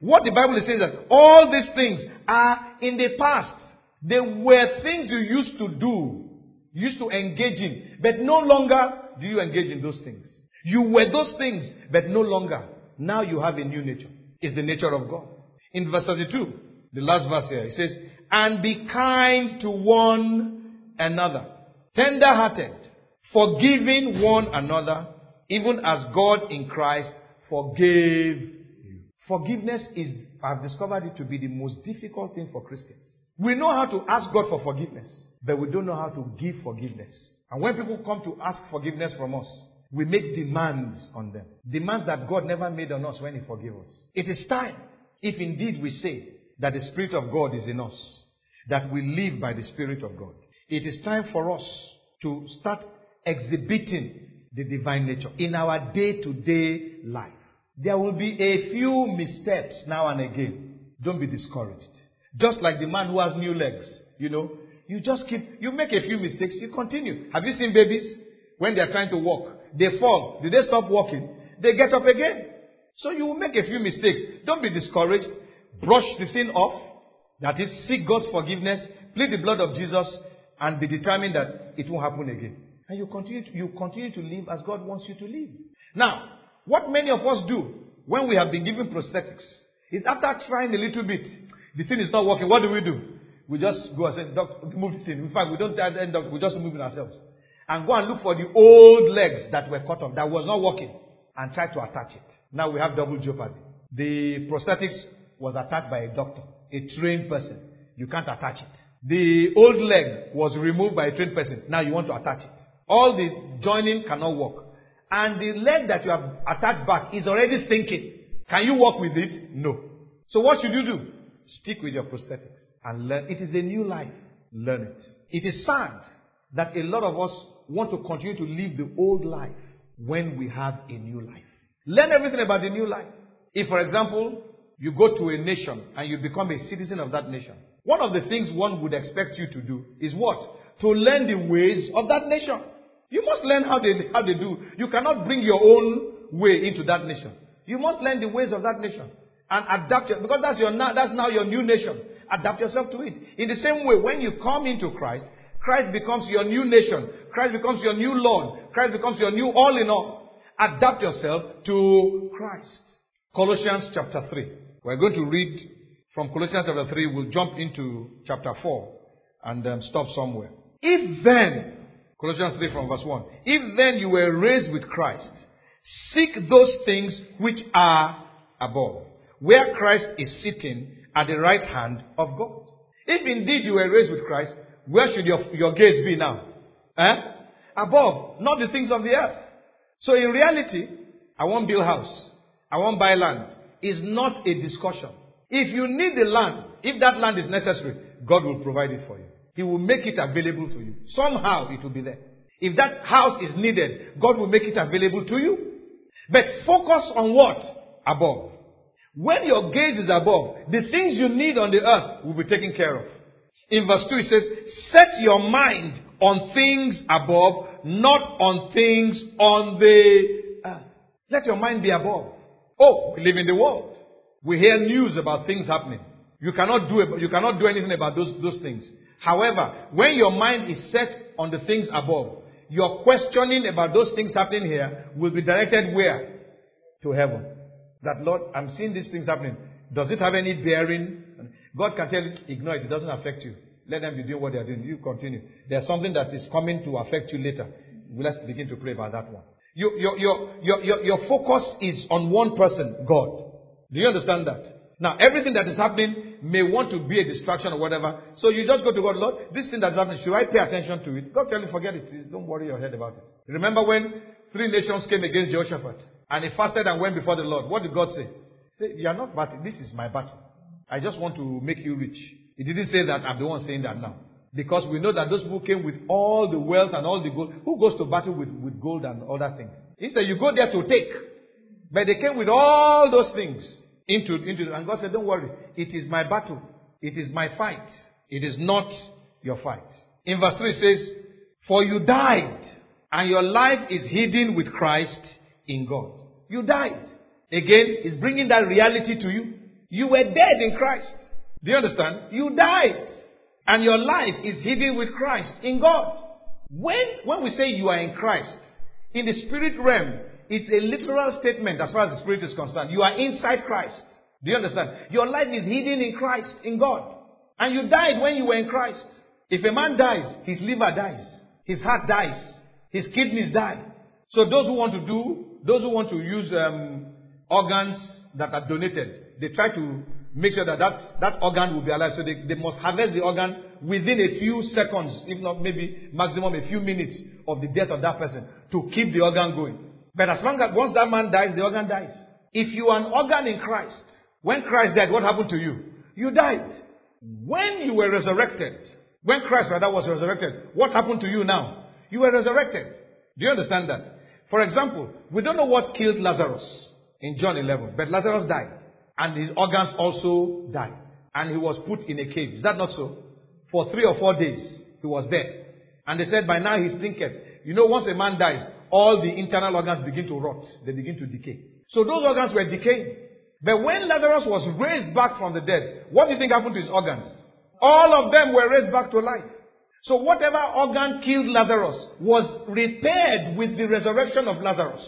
What the Bible is saying is that all these things are in the past. They were things you used to do, used to engage in, but no longer do you engage in those things? You were those things, but no longer. Now you have a new nature. It's the nature of God. In verse 32, the last verse here, it says, And be kind to one another, tender hearted, forgiving one another, even as God in Christ forgave you. Forgiveness is, I've discovered it to be the most difficult thing for Christians. We know how to ask God for forgiveness, but we don't know how to give forgiveness. And when people come to ask forgiveness from us, we make demands on them. Demands that God never made on us when He forgave us. It is time, if indeed we say that the Spirit of God is in us, that we live by the Spirit of God. It is time for us to start exhibiting the divine nature in our day to day life. There will be a few missteps now and again. Don't be discouraged. Just like the man who has new legs, you know, you just keep, you make a few mistakes, you continue. Have you seen babies? When they are trying to walk, they fall. Do they stop walking? They get up again. So you will make a few mistakes. Don't be discouraged. Brush the thing off. That is, seek God's forgiveness, plead the blood of Jesus, and be determined that it won't happen again. And you continue to, you continue to live as God wants you to live. Now, what many of us do when we have been given prosthetics is after trying a little bit, the thing is not working. What do we do? We just go and say, Doc, move the thing. In fact, we don't end up, we just move it ourselves. And go and look for the old legs that were cut off, that was not working, and try to attach it. Now we have double jeopardy. The prosthetics was attached by a doctor, a trained person. You can't attach it. The old leg was removed by a trained person. Now you want to attach it. All the joining cannot work. And the leg that you have attached back is already stinking. Can you work with it? No. So what should you do? Stick with your prosthetics and learn. It is a new life. Learn it. It is sad that a lot of us want to continue to live the old life when we have a new life. Learn everything about the new life. If, for example, you go to a nation and you become a citizen of that nation, one of the things one would expect you to do is what? To learn the ways of that nation. You must learn how they, how they do. You cannot bring your own way into that nation. You must learn the ways of that nation and adapt it because that's your that's now your new nation. Adapt yourself to it. In the same way, when you come into Christ, Christ becomes your new nation. Christ becomes your new Lord. Christ becomes your new all in all. Adapt yourself to Christ. Colossians chapter 3. We're going to read from Colossians chapter 3. We'll jump into chapter 4 and um, stop somewhere. If then, Colossians 3 from verse 1, if then you were raised with Christ, seek those things which are above, where Christ is sitting at the right hand of God. If indeed you were raised with Christ, where should your, your gaze be now? Eh? Above, not the things of the earth. So in reality, I won't build house. I won't buy land. Is not a discussion. If you need the land, if that land is necessary, God will provide it for you. He will make it available to you. Somehow it will be there. If that house is needed, God will make it available to you. But focus on what? Above. When your gaze is above, the things you need on the earth will be taken care of. In verse 2 it says, set your mind on things above, not on things on the earth. Let your mind be above. Oh, we live in the world. We hear news about things happening. You cannot do, you cannot do anything about those, those things. However, when your mind is set on the things above, your questioning about those things happening here will be directed where? To heaven. That Lord, I'm seeing these things happening. Does it have any bearing? God can tell you, ignore it. It doesn't affect you. Let them be doing what they are doing. You continue. There's something that is coming to affect you later. Let's begin to pray about that one. Your, your, your, your, your, focus is on one person, God. Do you understand that? Now, everything that is happening may want to be a distraction or whatever. So you just go to God, Lord, this thing that's happening, should I pay attention to it? God tell you, forget it. Don't worry your head about it. Remember when three nations came against Jehoshaphat and he fasted and went before the Lord. What did God say? He said, You are not battling. This is my battle. I just want to make you rich. He didn't say that. I'm the one saying that now. Because we know that those people came with all the wealth and all the gold. Who goes to battle with, with gold and other things? Instead, you go there to take. But they came with all those things into, into, and God said, don't worry. It is my battle. It is my fight. It is not your fight. In verse 3 it says, For you died, and your life is hidden with Christ in God. You died. Again, he's bringing that reality to you. You were dead in Christ. Do you understand? You died. And your life is hidden with Christ in God. When, when we say you are in Christ, in the spirit realm, it's a literal statement as far as the spirit is concerned. You are inside Christ. Do you understand? Your life is hidden in Christ, in God. And you died when you were in Christ. If a man dies, his liver dies. His heart dies. His kidneys die. So those who want to do, those who want to use um, organs that are donated, they try to make sure that that, that organ will be alive. So they, they must harvest the organ within a few seconds, if not maybe maximum a few minutes of the death of that person to keep the organ going. But as long as once that man dies, the organ dies. If you are an organ in Christ, when Christ died, what happened to you? You died. When you were resurrected, when Christ rather was resurrected, what happened to you now? You were resurrected. Do you understand that? For example, we don't know what killed Lazarus in John 11, but Lazarus died and his organs also died. And he was put in a cave. Is that not so? For three or four days, he was there. And they said, by now he's thinking. You know, once a man dies, all the internal organs begin to rot. They begin to decay. So those organs were decaying. But when Lazarus was raised back from the dead, what do you think happened to his organs? All of them were raised back to life. So whatever organ killed Lazarus was repaired with the resurrection of Lazarus.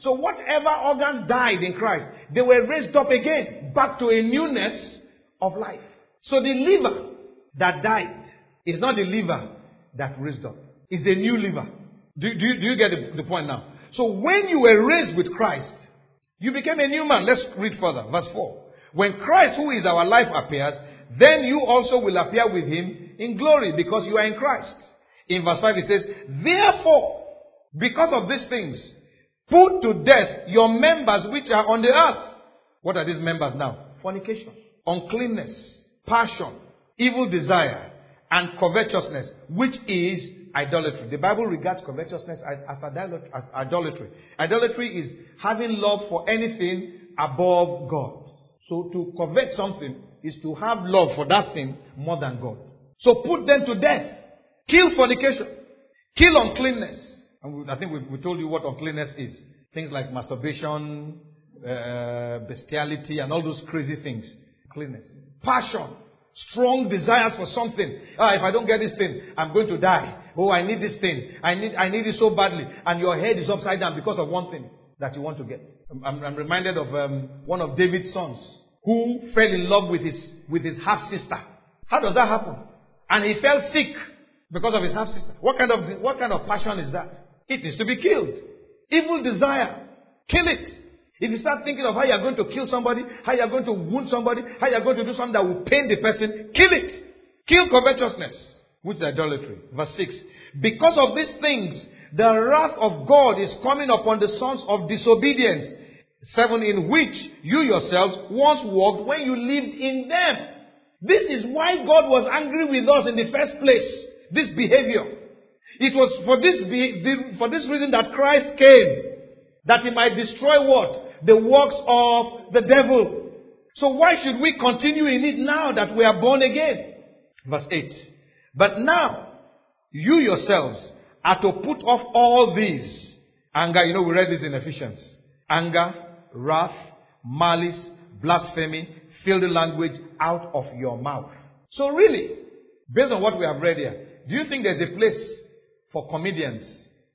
So whatever organs died in Christ, they were raised up again, back to a newness of life. So the liver that died is not the liver that raised up. It's a new liver. Do, do, do you get the, the point now? So when you were raised with Christ, you became a new man. Let's read further. Verse 4. When Christ, who is our life, appears, then you also will appear with him in glory because you are in Christ. In verse 5 it says, Therefore, because of these things, put to death your members which are on the earth. What are these members now? Fornication, uncleanness, passion, evil desire, and covetousness, which is idolatry. The Bible regards covetousness as, as idolatry. Idolatry is having love for anything above God. So to covet something is to have love for that thing more than God. So put them to death. Kill fornication. Kill uncleanness. And I think we, we told you what uncleanness is. Things like masturbation, uh, bestiality, and all those crazy things. Cleanness. Passion. Strong desires for something. Ah, if I don't get this thing, I'm going to die. Oh, I need this thing. I need, I need it so badly. And your head is upside down because of one thing that you want to get. I'm, I'm reminded of um, one of David's sons who fell in love with his, with his half sister. How does that happen? And he fell sick because of his half sister. What kind of, what kind of passion is that? It is to be killed. Evil desire. Kill it. If you start thinking of how you're going to kill somebody, how you're going to wound somebody, how you're going to do something that will pain the person, kill it. Kill covetousness, which is idolatry. Verse 6. Because of these things, the wrath of God is coming upon the sons of disobedience. 7. In which you yourselves once walked when you lived in them. This is why God was angry with us in the first place. This behavior. It was for this, be, for this reason that Christ came. That he might destroy what? The works of the devil. So why should we continue in it now that we are born again? Verse 8. But now, you yourselves are to put off all these. Anger, you know, we read this in Ephesians. Anger, wrath, malice, blasphemy, filthy language out of your mouth. So really, based on what we have read here, do you think there's a place for comedians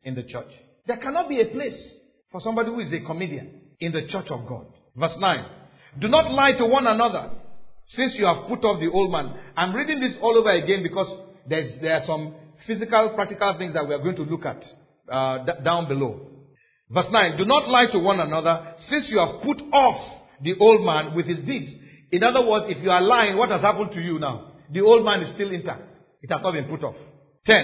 in the church? There cannot be a place for somebody who is a comedian in the church of God. Verse 9. Do not lie to one another since you have put off the old man. I'm reading this all over again because there's, there are some physical, practical things that we are going to look at uh, d- down below. Verse 9. Do not lie to one another since you have put off the old man with his deeds. In other words, if you are lying, what has happened to you now? The old man is still intact. It has not been put off. 10.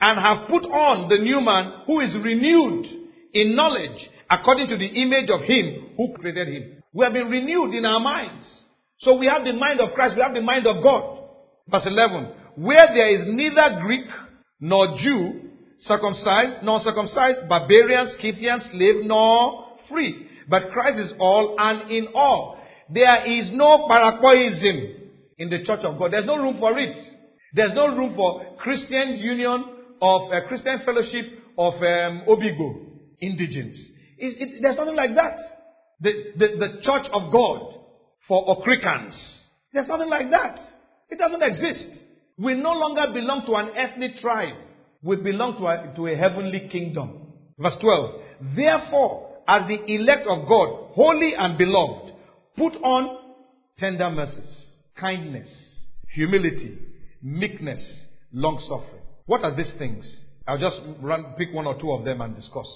And have put on the new man who is renewed in knowledge according to the image of him who created him. We have been renewed in our minds. So we have the mind of Christ, we have the mind of God. Verse 11. Where there is neither Greek nor Jew, circumcised nor circumcised, barbarian, Scythian, slave nor free. But Christ is all and in all. There is no parochialism in the church of God. There's no room for it. There's no room for Christian union of uh, Christian fellowship of um, Obigbo, indigents. It, it, there's nothing like that. The, the, the church of God for Okrikans. There's nothing like that. It doesn't exist. We no longer belong to an ethnic tribe. We belong to a, to a heavenly kingdom. Verse 12. Therefore, as the elect of God, holy and beloved, put on tender mercies, kindness, humility, meekness, long suffering. What are these things? I'll just run, pick one or two of them and discuss.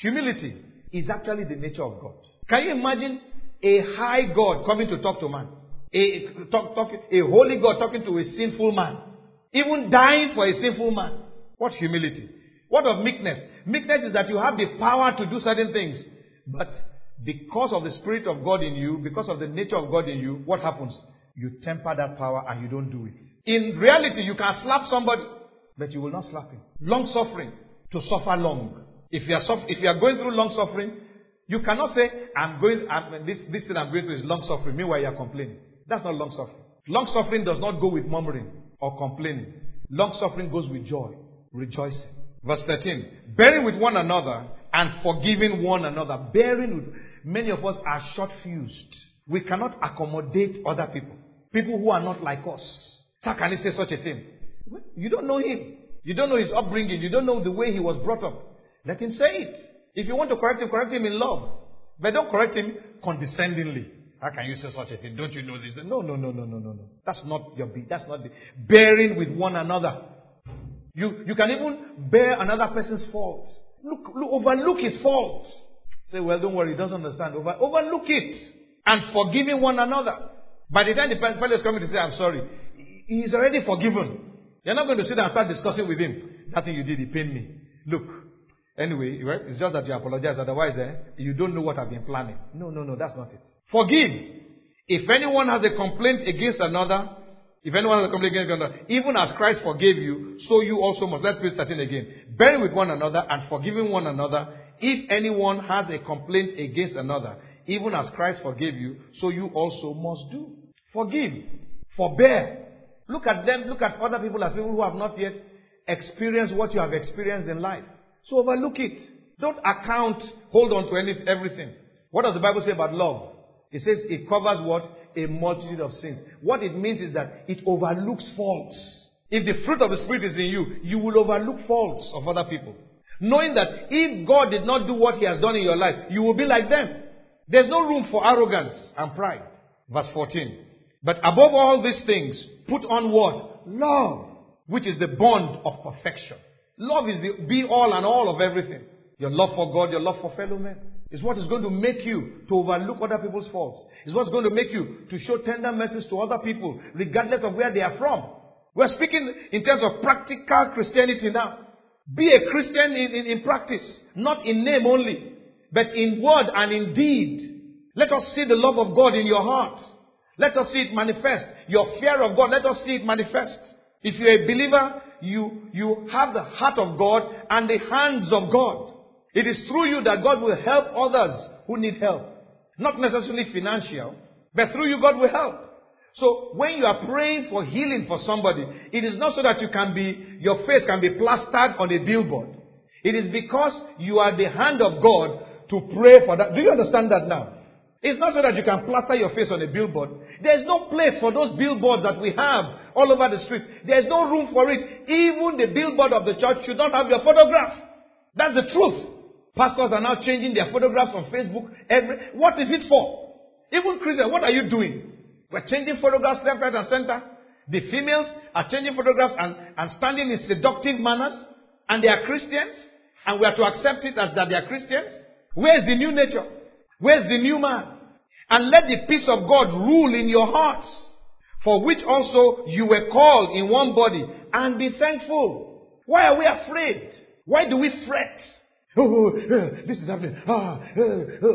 Humility is actually the nature of God. Can you imagine a high God coming to talk to man? A, talk, talk, a holy God talking to a sinful man. Even dying for a sinful man. What humility? What of meekness? Meekness is that you have the power to do certain things. But because of the Spirit of God in you, because of the nature of God in you, what happens? You temper that power and you don't do it. In reality, you can slap somebody, but you will not slap him. Long suffering, to suffer long. If you are, if you are going through long suffering, you cannot say, I'm going, I'm, this, this thing I'm going through is long suffering. Meanwhile, you are complaining. That's not long suffering. Long suffering does not go with murmuring or complaining. Long suffering goes with joy, rejoicing. Verse 13. Bearing with one another and forgiving one another. Bearing with many of us are short fused. We cannot accommodate other people. People who are not like us. How can he say such a thing? You don't know him. You don't know his upbringing. You don't know the way he was brought up. Let him say it. If you want to correct him, correct him in love. But don't correct him condescendingly. How can you say such a thing? Don't you know this? No, no, no, no, no, no, no. That's not your be. That's not the bearing with one another. You you can even bear another person's fault. Look, look overlook his fault. Say, well, don't worry, he doesn't understand. Over, overlook it and forgiving one another. By the time the fellow is coming to say, I'm sorry, he's already forgiven. You're not going to sit and start discussing with him. That thing you did, it pained me. Look, anyway, right? It's just that you apologize. Otherwise, eh, you don't know what I've been planning. No, no, no, that's not it. Forgive. If anyone has a complaint against another, if anyone has a complaint against another, even as Christ forgave you, so you also must. Let's read 13 again. Bearing with one another and forgiving one another, if anyone has a complaint against another, even as Christ forgave you, so you also must do. Forgive. Forbear. Look at them, look at other people as people who have not yet experienced what you have experienced in life. So overlook it. Don't account, hold on to any, everything. What does the Bible say about love? It says it covers what? A multitude of sins. What it means is that it overlooks faults. If the fruit of the Spirit is in you, you will overlook faults of other people. Knowing that if God did not do what He has done in your life, you will be like them. There's no room for arrogance and pride. Verse 14. But above all these things, put on what? Love, which is the bond of perfection. Love is the be all and all of everything. Your love for God, your love for fellow men. Is what is going to make you to overlook other people's faults. Is what's going to make you to show tender mercies to other people, regardless of where they are from. We're speaking in terms of practical Christianity now. Be a Christian in, in, in practice, not in name only, but in word and in deed. Let us see the love of God in your heart. Let us see it manifest. Your fear of God, let us see it manifest. If you're a believer, you, you have the heart of God and the hands of God. It is through you that God will help others who need help. Not necessarily financial, but through you God will help. So when you are praying for healing for somebody, it is not so that you can be, your face can be plastered on a billboard. It is because you are the hand of God to pray for that. Do you understand that now? It's not so that you can plaster your face on a billboard. There's no place for those billboards that we have all over the streets. There's no room for it. Even the billboard of the church should not have your photograph. That's the truth. Pastors are now changing their photographs on Facebook. Every, what is it for? Even Christians, what are you doing? We're changing photographs left, right, and center. The females are changing photographs and, and standing in seductive manners. And they are Christians. And we are to accept it as that they are Christians. Where is the new nature? Where's the new man? And let the peace of God rule in your hearts, for which also you were called in one body, and be thankful. Why are we afraid? Why do we fret? Oh, uh, this is happening. Ah, uh, uh.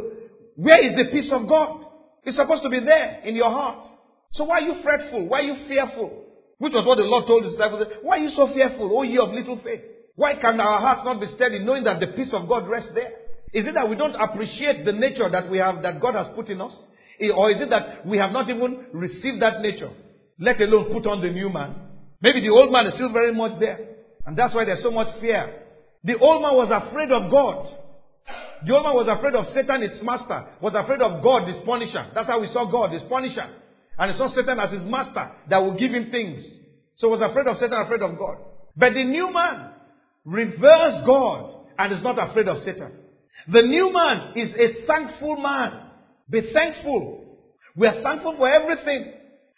Where is the peace of God? It's supposed to be there in your heart. So why are you fretful? Why are you fearful? Which was what the Lord told his disciples. Why are you so fearful, O ye of little faith? Why can our hearts not be steady knowing that the peace of God rests there? Is it that we don't appreciate the nature that we have, that God has put in us? Or is it that we have not even received that nature, let alone put on the new man? Maybe the old man is still very much there. And that's why there's so much fear. The old man was afraid of God. Man was afraid of Satan, its master, was afraid of God, his punisher. That's how we saw God, his punisher. And he saw Satan as his master that will give him things. So was afraid of Satan, afraid of God. But the new man reveres God and is not afraid of Satan. The new man is a thankful man. Be thankful. We are thankful for everything.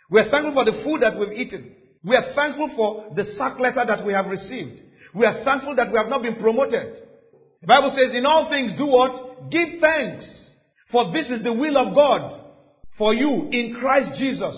We are thankful for the food that we've eaten. We are thankful for the sack letter that we have received. We are thankful that we have not been promoted. The Bible says, in all things do what? Give thanks. For this is the will of God for you in Christ Jesus.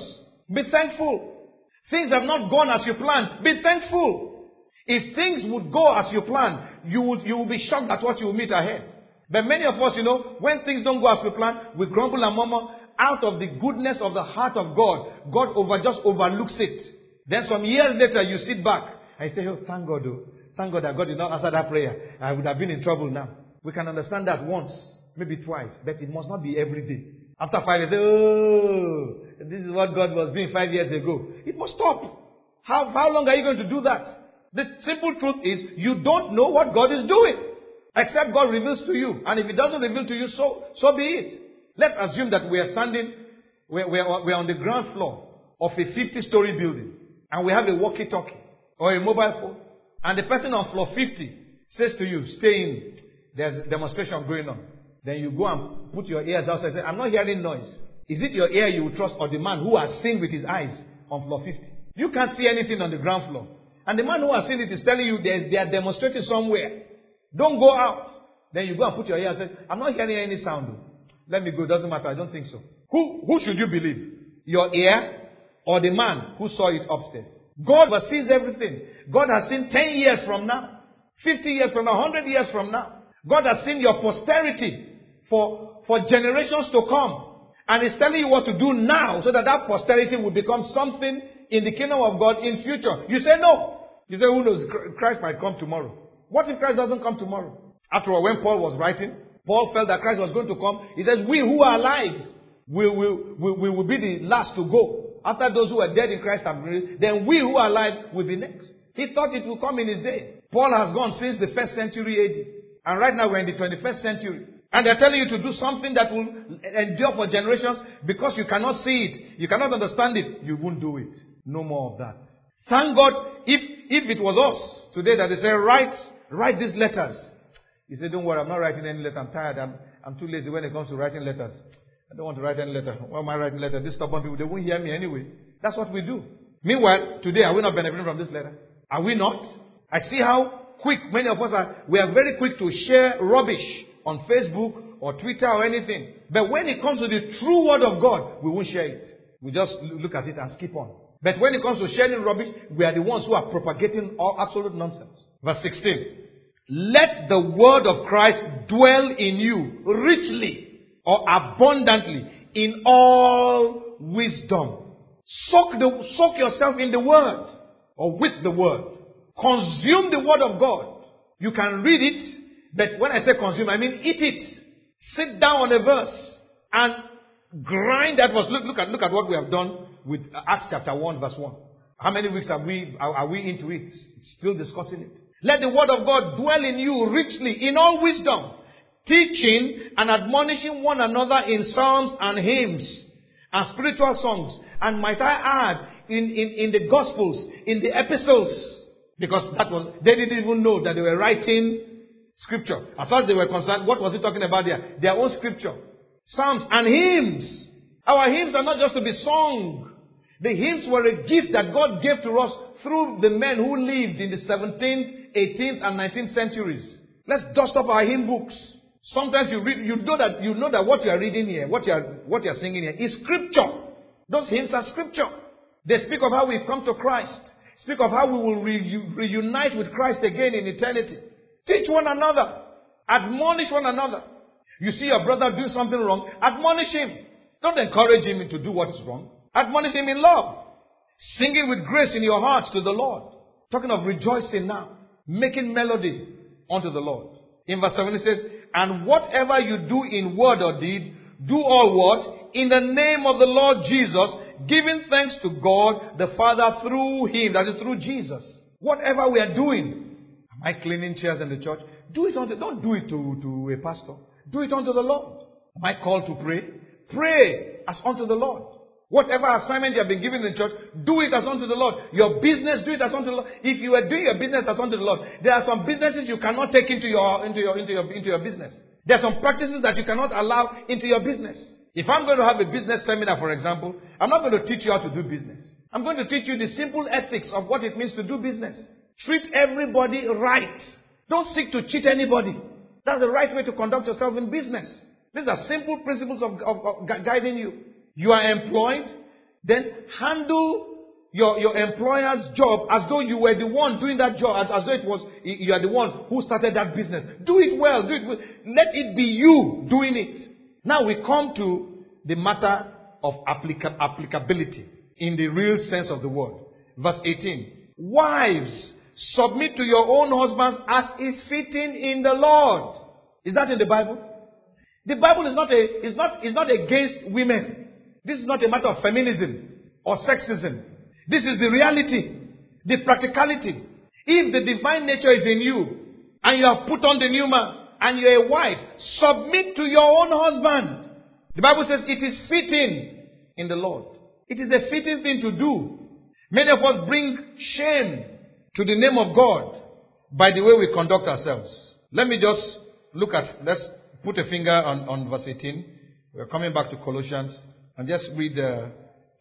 Be thankful. Things have not gone as you planned. Be thankful. If things would go as you planned, you would, you will be shocked at what you will meet ahead. But many of us, you know, when things don't go as we plan, we grumble and murmur. Out of the goodness of the heart of God, God over just overlooks it. Then some years later, you sit back and you say, "Oh, thank God, oh, thank God that God did not answer that prayer. I would have been in trouble now." We can understand that once, maybe twice, but it must not be every day. After five years, "Oh, this is what God was doing five years ago." It must stop. How how long are you going to do that? The simple truth is, you don't know what God is doing. Except God reveals to you. And if He doesn't reveal to you, so, so be it. Let's assume that we are standing, we're, we're, we're on the ground floor of a 50 story building. And we have a walkie talkie or a mobile phone. And the person on floor 50 says to you, stay in. There's a demonstration going on. Then you go and put your ears outside and say, I'm not hearing noise. Is it your ear you trust or the man who has seen with his eyes on floor 50? You can't see anything on the ground floor. And the man who has seen it is telling you there's they are demonstrating somewhere. Don't go out. Then you go and put your ear and say, I'm not hearing any sound. Let me go. Doesn't matter. I don't think so. Who, who should you believe? Your ear or the man who saw it upstairs? God sees everything. God has seen 10 years from now, 50 years from now, 100 years from now. God has seen your posterity for, for generations to come. And He's telling you what to do now so that that posterity will become something in the kingdom of God in future. You say no. You say, who knows? Christ might come tomorrow. What if Christ doesn't come tomorrow? After all, when Paul was writing, Paul felt that Christ was going to come. He says, we who are alive will, will, will, will be the last to go. After those who are dead in Christ have been then we who are alive will be next. He thought it would come in his day. Paul has gone since the first century AD. And right now we're in the 21st century. And they're telling you to do something that will endure for generations because you cannot see it. You cannot understand it. You won't do it. No more of that. Thank God if, if it was us today that they say, write, write these letters. He said, don't worry, I'm not writing any letter. I'm tired. I'm, I'm too lazy when it comes to writing letters. I don't want to write any letter. Why am I writing letter? These stubborn people, they won't hear me anyway. That's what we do. Meanwhile, today, are we not benefiting from this letter? Are we not? I see how quick many of us are. We are very quick to share rubbish on Facebook or Twitter or anything. But when it comes to the true word of God, we won't share it. We just look at it and skip on. But when it comes to sharing rubbish, we are the ones who are propagating all absolute nonsense. Verse 16. Let the word of Christ dwell in you richly or abundantly in all wisdom. Soak, the, soak yourself in the word or with the word. Consume the word of God. You can read it but when I say consume, I mean eat it. Sit down on a verse and grind that verse. Look, look at, look at what we have done with Acts chapter 1 verse 1. How many weeks have we, are, are we into it? Still discussing it. Let the word of God dwell in you richly in all wisdom, teaching and admonishing one another in psalms and hymns and spiritual songs. And might I add, in, in, in the gospels, in the epistles, because that was, they didn't even know that they were writing Scripture. As far as they were concerned, what was he talking about there? Their own scripture. Psalms and hymns. Our hymns are not just to be sung. The hymns were a gift that God gave to us through the men who lived in the 17th, 18th, and 19th centuries. Let's dust up our hymn books. Sometimes you read, you know that, you know that what you are reading here, what you are, what you are singing here is scripture. Those hymns are scripture. They speak of how we've come to Christ. Speak of how we will re- reunite with Christ again in eternity. Teach one another. Admonish one another. You see your brother do something wrong, admonish him. Don't encourage him to do what is wrong. Admonish him in love. Singing with grace in your hearts to the Lord. Talking of rejoicing now. Making melody unto the Lord. In verse 7 it says, And whatever you do in word or deed, do all what? In the name of the Lord Jesus, giving thanks to God the Father through Him. That is through Jesus. Whatever we are doing, Am I cleaning chairs in the church? Do it unto, don't do it to, to a pastor. Do it unto the Lord. Am I called to pray? Pray as unto the Lord. Whatever assignment you have been given in church, do it as unto the Lord. Your business, do it as unto the Lord. If you are doing your business as unto the Lord, there are some businesses you cannot take into your, into your, into your, into your business. There are some practices that you cannot allow into your business. If I'm going to have a business seminar, for example, I'm not going to teach you how to do business. I'm going to teach you the simple ethics of what it means to do business. Treat everybody right. Don't seek to cheat anybody. That's the right way to conduct yourself in business. These are simple principles of, of, of guiding you. You are employed, then handle your, your employer's job as though you were the one doing that job, as, as though it was you are the one who started that business. Do it well, do it well. Let it be you doing it. Now we come to the matter of applica- applicability in the real sense of the word. Verse 18. Wives, Submit to your own husbands as is fitting in the Lord. Is that in the Bible? The Bible is not a, is not, is not against women. This is not a matter of feminism or sexism. This is the reality, the practicality. If the divine nature is in you and you have put on the new man, and you're a wife, submit to your own husband. The Bible says it is fitting in the Lord. It is a fitting thing to do. Many of us bring shame to the name of God by the way we conduct ourselves. Let me just look at, let's put a finger on, on verse 18. We're coming back to Colossians and just read uh,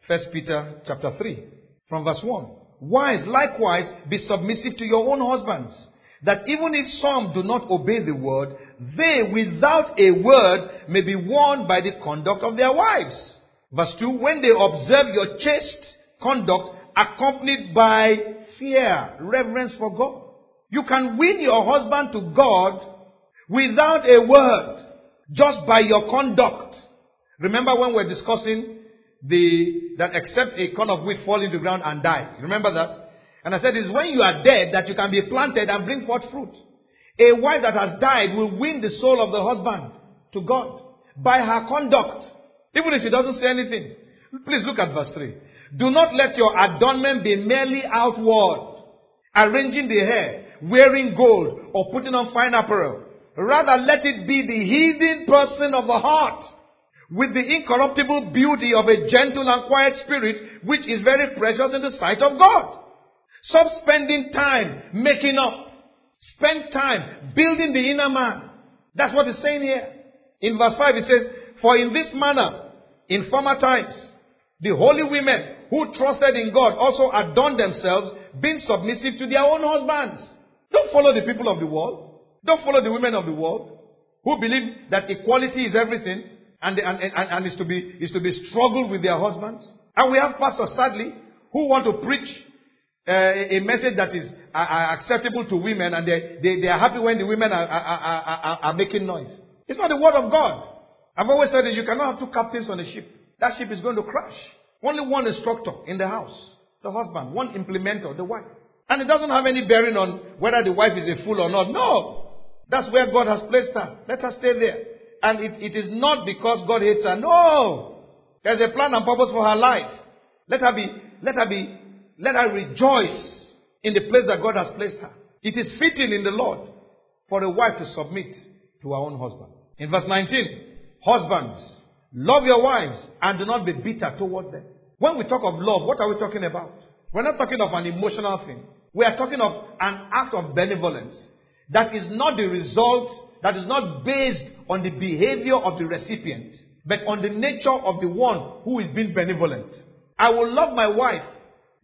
1 Peter chapter 3 from verse 1. Wives, likewise, be submissive to your own husbands, that even if some do not obey the word, they without a word may be won by the conduct of their wives. Verse 2, when they observe your chaste conduct accompanied by fear, reverence for God. You can win your husband to God without a word, just by your conduct. Remember when we we're discussing the, that except a corn of wheat fall into the ground and die. Remember that? And I said it's when you are dead that you can be planted and bring forth fruit. A wife that has died will win the soul of the husband to God by her conduct. Even if he doesn't say anything. Please look at verse 3. Do not let your adornment be merely outward, arranging the hair, wearing gold, or putting on fine apparel. Rather, let it be the hidden person of the heart, with the incorruptible beauty of a gentle and quiet spirit, which is very precious in the sight of God. Stop spending time making up. Spend time building the inner man. That's what he's saying here. In verse 5 he says, For in this manner, in former times, the holy women who trusted in God also adorned themselves, being submissive to their own husbands. Don't follow the people of the world. Don't follow the women of the world who believe that equality is everything and, and, and, and is, to be, is to be struggled with their husbands. And we have pastors, sadly, who want to preach uh, a message that is uh, uh, acceptable to women and they, they, they, are happy when the women are, are, are, are, making noise. It's not the word of God. I've always said that you cannot have two captains on a ship. That ship is going to crash. Only one instructor in the house, the husband, one implementer, the wife. And it doesn't have any bearing on whether the wife is a fool or not. No. That's where God has placed her. Let her stay there. And it, it is not because God hates her. No. There's a plan and purpose for her life. Let her be, let her be, let her rejoice in the place that God has placed her. It is fitting in the Lord for a wife to submit to her own husband. In verse 19, husbands, Love your wives and do not be bitter toward them. When we talk of love, what are we talking about? We're not talking of an emotional thing. We are talking of an act of benevolence that is not the result, that is not based on the behavior of the recipient, but on the nature of the one who is being benevolent. I will love my wife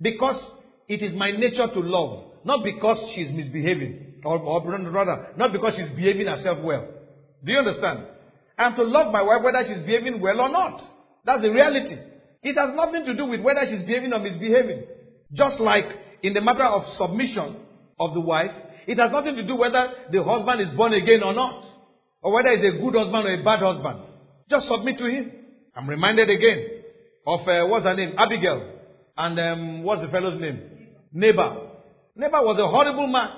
because it is my nature to love, not because she's misbehaving, or, or rather, not because she's behaving herself well. Do you understand? I'm to love my wife whether she's behaving well or not. That's the reality. It has nothing to do with whether she's behaving or misbehaving. Just like in the matter of submission of the wife, it has nothing to do whether the husband is born again or not. Or whether he's a good husband or a bad husband. Just submit to him. I'm reminded again of, uh, what's her name? Abigail. And um, what's the fellow's name? Nabal. Nabal was a horrible man.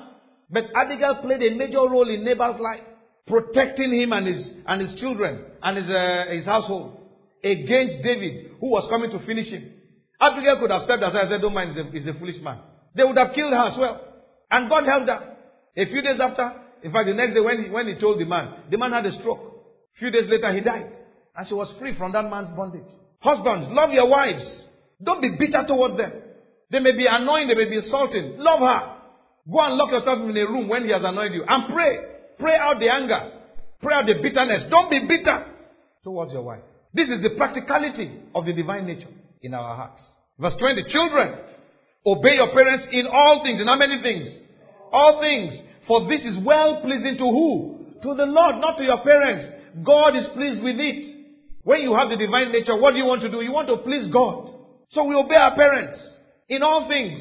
But Abigail played a major role in Nabal's life protecting him and his, and his children and his, uh, his household against David, who was coming to finish him. Abigail could have stepped aside and said, Don't mind, he's a, he's a foolish man. They would have killed her as well. And God helped her. A few days after, in fact, the next day when he, when he told the man, the man had a stroke. A few days later, he died. And she was free from that man's bondage. Husbands, love your wives. Don't be bitter towards them. They may be annoying, they may be insulting. Love her. Go and lock yourself in a room when he has annoyed you and pray. Pray out the anger. Pray out the bitterness. Don't be bitter towards your wife. This is the practicality of the divine nature in our hearts. Verse 20. Children, obey your parents in all things. In how many things? All things. For this is well pleasing to who? To the Lord, not to your parents. God is pleased with it. When you have the divine nature, what do you want to do? You want to please God. So we obey our parents in all things.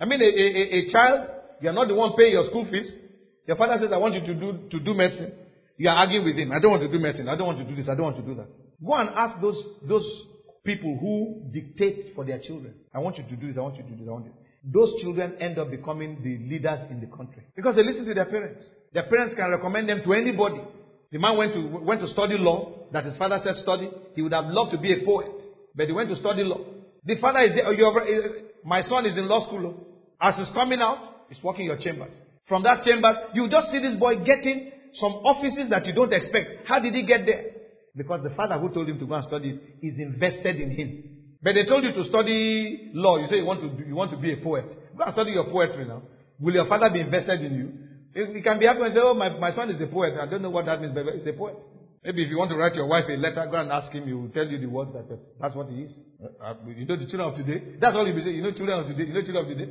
I mean, a, a, a child, you're not the one paying your school fees. Your father says, I want you to do, to do medicine. You are arguing with him. I don't want to do medicine. I don't want to do this. I don't want to do that. Go and ask those, those people who dictate for their children. I want you to do this. I want you to do this. Those children end up becoming the leaders in the country because they listen to their parents. Their parents can recommend them to anybody. The man went to, went to study law that his father said study. He would have loved to be a poet, but he went to study law. The father is there. Eh, my son is in law school. Oh. As he's coming out, he's walking your chambers. From that chamber, you just see this boy getting some offices that you don't expect. How did he get there? Because the father who told him to go and study is invested in him. But they told you to study law. You say you want to, you want to be a poet. Go and study your poetry now. Will your father be invested in you? You can be happy and say, oh, my, my son is a poet. I don't know what that means, but he's a poet. Maybe if you want to write your wife a letter, go and ask him. He will tell you the words that that's what he is. Uh, uh, you know the children of today. That's all he will say. You know children of today. You know children of today.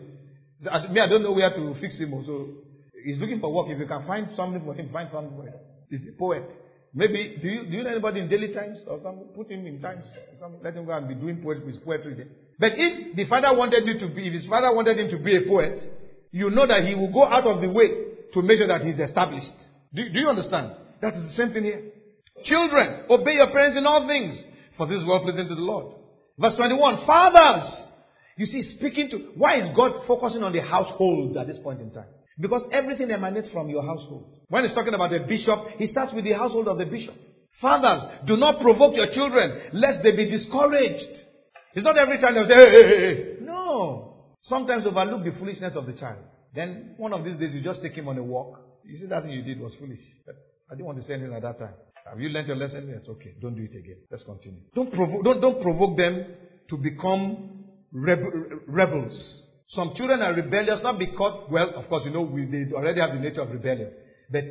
So, me, I don't know where to fix him. So he's looking for work. If you can find something for him, find something for him. He's a poet. Maybe do you do you know anybody in Daily Times or something? Put him in Times. Let him go and be doing poetry, his poetry there. But if the father wanted you to be, if his father wanted him to be a poet, you know that he will go out of the way to make sure that he's established. Do, do you understand? That is the same thing here. Children, obey your parents in all things, for this is well pleasing to the Lord. Verse 21, fathers. You see, speaking to, why is God focusing on the household at this point in time? Because everything emanates from your household. When he's talking about the bishop, he starts with the household of the bishop. Fathers, do not provoke your children, lest they be discouraged. It's not every time they say, hey, hey, hey. No. Sometimes overlook the foolishness of the child. Then one of these days you just take him on a walk. You see that thing you did was foolish. But I didn't want to say anything at that time. Have you learned your lesson? Yes, okay. Don't do it again. Let's continue. Don't provoke, don't, don't provoke them to become rebels. Some children are rebellious not because, well, of course, you know, we, they already have the nature of rebellion. But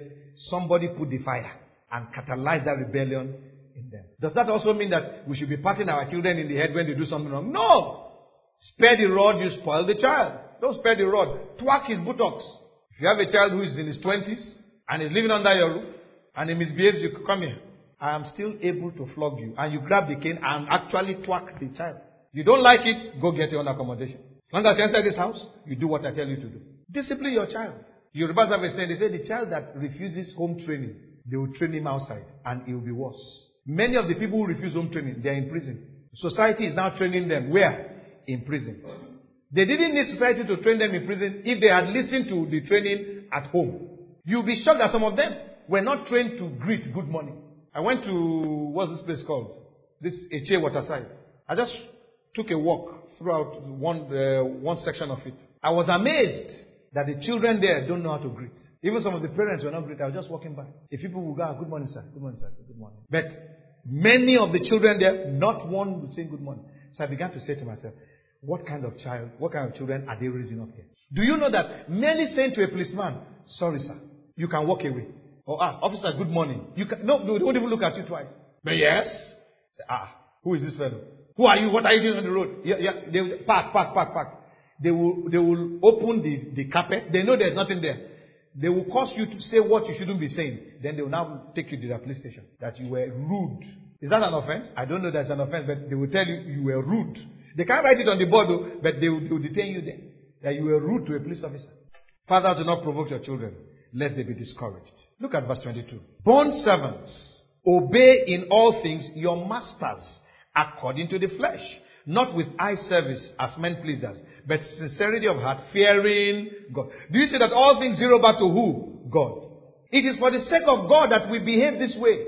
somebody put the fire and catalyze that rebellion in them. Does that also mean that we should be patting our children in the head when they do something wrong? No! Spare the rod, you spoil the child. Don't spare the rod. Twack his buttocks. If you have a child who is in his twenties and is living under your roof, and he misbehaves, you come here. I am still able to flog you. And you grab the cane and actually twack the child. You don't like it, go get your own accommodation. As you enter this house, you do what I tell you to do. Discipline your child. Yorubas have a saying, they say the child that refuses home training, they will train him outside and it will be worse. Many of the people who refuse home training, they are in prison. Society is now training them. Where? In prison. They didn't need society to train them in prison if they had listened to the training at home. You'll be shocked that some of them were not trained to greet good morning. I went to, what's this place called? This Eche Waterside. I just took a walk throughout one, uh, one section of it. I was amazed that the children there don't know how to greet. Even some of the parents were not greeting. I was just walking by. If people would go, ah, good morning, sir. Good morning, sir. Good morning. But many of the children there, not one would say good morning. So I began to say to myself, what kind of child, what kind of children are they raising up here? Do you know that many say to a policeman, sorry, sir, you can walk away. Oh, ah, officer, good morning. You can, no, they won't even look at you twice. But yes. Ah, who is this fellow? Who are you? What are you doing on the road? Yeah, yeah, they will park, park, park, park. They will, they will open the, the carpet. They know there's nothing there. They will cause you to say what you shouldn't be saying. Then they will now take you to the police station. That you were rude. Is that an offense? I don't know that's an offense, but they will tell you you were rude. They can't write it on the board though, but they will, they will detain you there. That you were rude to a police officer. Fathers, do not provoke your children, lest they be discouraged. Look at verse 22. Bond servants, obey in all things your masters according to the flesh, not with eye service as men pleasers, but sincerity of heart, fearing God. Do you see that all things zero back to who? God. It is for the sake of God that we behave this way,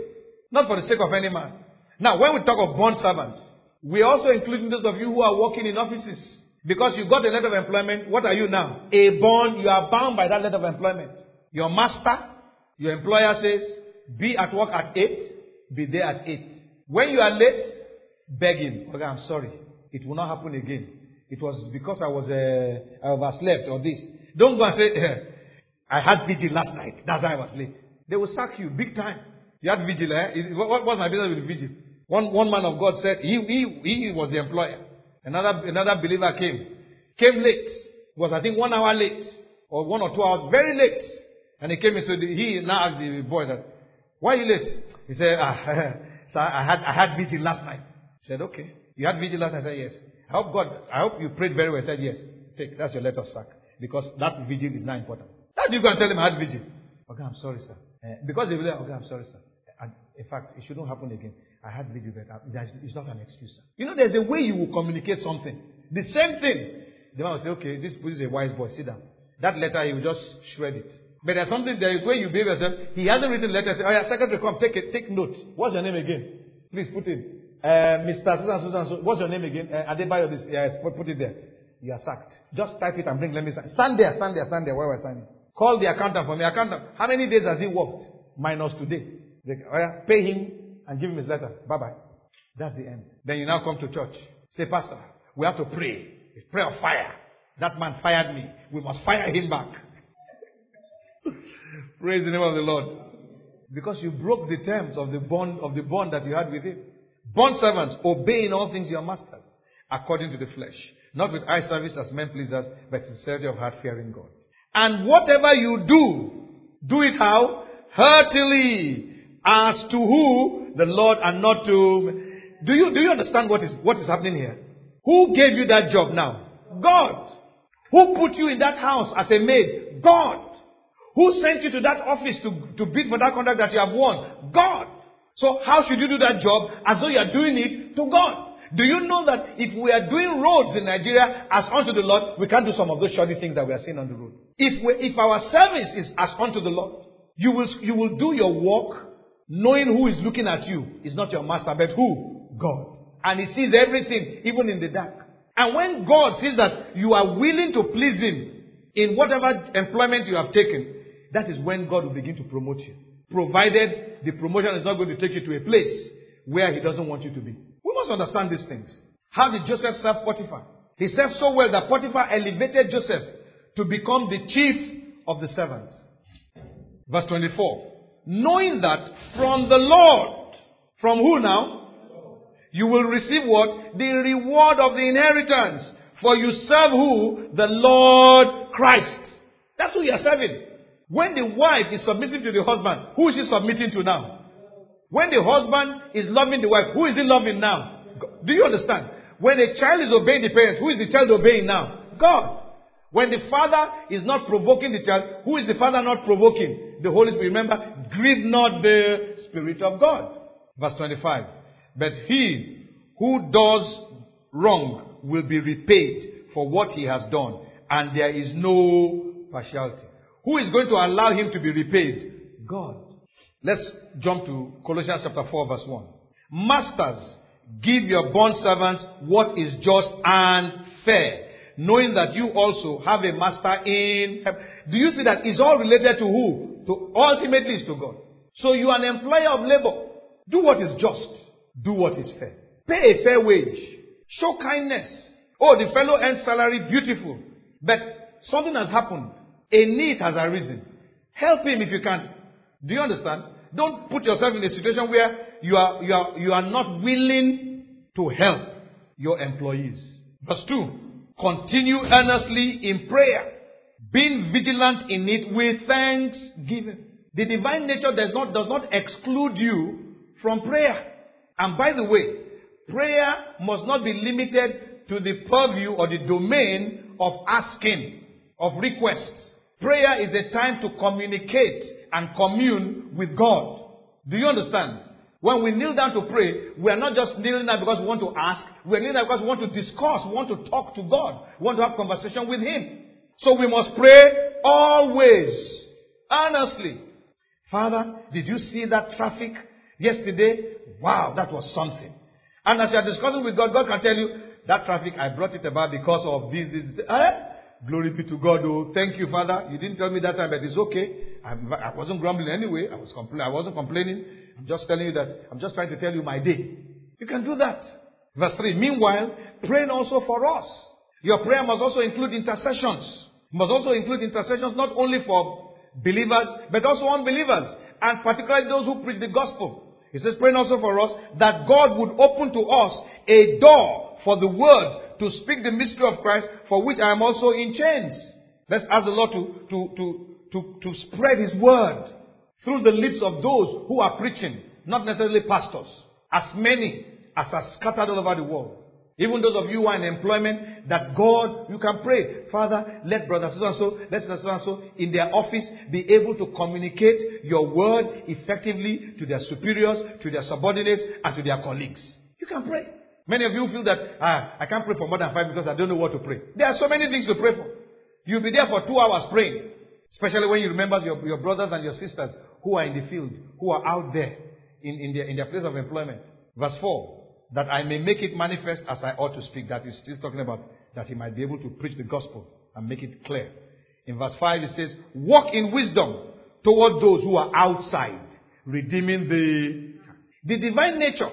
not for the sake of any man. Now, when we talk of bond servants, we also including those of you who are working in offices. Because you got a letter of employment, what are you now? A bond, you are bound by that letter of employment. Your master your employer says, be at work at 8, be there at 8. When you are late, beg him. Okay, I'm sorry. It will not happen again. It was because I was uh, I overslept or this. Don't go and say, I had vigil last night. That's why I was late. They will sack you big time. You had vigil, eh? What was my business with vigil? One, one man of God said he, he, he was the employer. Another, another believer came. Came late. Was, I think, one hour late. Or one or two hours. Very late. And he came and said, he now asked the boy that, why are you late? He said, ah, so I had, I had vigil last night. He said, okay. You had vigil last night? I said, yes. I hope God, I hope you prayed very well. He said, yes. Take, that's your letter of sack. Because that vigil is not important. Do you go and tell him I had vigil? Okay, I'm sorry, sir. Uh, because they will say, okay, I'm sorry, sir. And in fact, it shouldn't happen again. I had vigil, but uh, it's not an excuse, sir. You know, there's a way you will communicate something. The same thing. The man will say, okay, this, this is a wise boy, sit down. That letter, he will just shred it. But there's something, there is a way you behave yourself. He hasn't written letter. Say, oh yeah, secretary, come, take it, take note. What's your name again? Please put in. Uh, Mr. Susan, Susan, Susan, what's your name again? Uh, Adebayo, this, yeah, put it there. You are sacked. Just type it and bring, let me sign. Stand there, stand there, stand there, where we're signing. Call the accountant for me. Accountant, how many days has he worked? minus today. They, oh pay him and give him his letter. Bye bye. That's the end. Then you now come to church. Say, Pastor, we have to pray. It's prayer of fire. That man fired me. We must fire him back. Praise the name of the Lord. Because you broke the terms of the bond of the bond that you had with him. Bond servants, obey in all things your masters, according to the flesh, not with eye service as men pleasers, but sincerity of heart fearing God. And whatever you do, do it how? Heartily, as to who? The Lord and not to. Do you, do you understand what is, what is happening here? Who gave you that job now? God. Who put you in that house as a maid? God. Who sent you to that office to, to bid for that contract that you have won? God. So how should you do that job as though you are doing it to God? Do you know that if we are doing roads in Nigeria as unto the Lord, we can't do some of those shoddy things that we are seeing on the road. If we, if our service is as unto the Lord, you will, you will do your work knowing who is looking at you. Is not your master, but who? God. And he sees everything, even in the dark. And when God sees that you are willing to please him in whatever employment you have taken, that is when God will begin to promote you. Provided the promotion is not going to take you to a place where he doesn't want you to be. We must understand these things. How did Joseph serve Potiphar? He served so well that Potiphar elevated Joseph to become the chief of the servants. Verse 24. Knowing that from the Lord, from who now? You will receive what? The reward of the inheritance. For you serve who? The Lord Christ. That's who you are serving. When the wife is submitting to the husband, who is she submitting to now? When the husband is loving the wife, who is he loving now? Do you understand? When a child is obeying the parents, who is the child obeying now? God. When the father is not provoking the child, who is the father not provoking? The Holy Spirit. Remember, grieve not the Spirit of God. Verse 25. But he who does wrong will be repaid for what he has done, and there is no partiality. Who is going to allow him to be repaid? God. Let's jump to Colossians chapter 4 verse 1. Masters, give your bond servants what is just and fair, knowing that you also have a master in heaven. Do you see that it's all related to who? To ultimately is to God. So you are an employer of labor. Do what is just. Do what is fair. Pay a fair wage. Show kindness. Oh, the fellow earns salary, beautiful. But something has happened. A need has arisen. Help him if you can. Do you understand? Don't put yourself in a situation where you are, you are, you are not willing to help your employees. Verse 2. Continue earnestly in prayer, being vigilant in it with thanksgiving. The divine nature does not, does not exclude you from prayer. And by the way, prayer must not be limited to the purview or the domain of asking, of requests. Prayer is a time to communicate and commune with God. Do you understand? When we kneel down to pray, we are not just kneeling down because we want to ask. We are kneeling down because we want to discuss, we want to talk to God, we want to have conversation with Him. So we must pray always, honestly. Father, did you see that traffic yesterday? Wow, that was something. And as you are discussing with God, God can tell you, that traffic, I brought it about because of this, this, this. Eh? Glory be to God. Oh, thank you, Father. You didn't tell me that time, but it's okay. I'm, I was not grumbling anyway. I was compl- I wasn't complaining. I'm just telling you that I'm just trying to tell you my day. You can do that. Verse 3. Meanwhile, praying also for us. Your prayer must also include intercessions. must also include intercessions not only for believers, but also unbelievers. And particularly those who preach the gospel. He says, praying also for us that God would open to us a door for the word to speak the mystery of Christ, for which I am also in chains. Let's ask the Lord to, to, to, to, to spread His word through the lips of those who are preaching, not necessarily pastors, as many as are scattered all over the world. Even those of you who are in employment, that God, you can pray, Father, let brother so and so, let so and so in their office be able to communicate your word effectively to their superiors, to their subordinates, and to their colleagues. You can pray. Many of you feel that, ah, I can't pray for more than five because I don't know what to pray. There are so many things to pray for. You'll be there for two hours praying. Especially when you remember your, your brothers and your sisters who are in the field, who are out there in, in, their, in their place of employment. Verse 4. That I may make it manifest as I ought to speak. That is still talking about that he might be able to preach the gospel and make it clear. In verse 5 it says, Walk in wisdom, toward those who are outside, redeeming the. The divine nature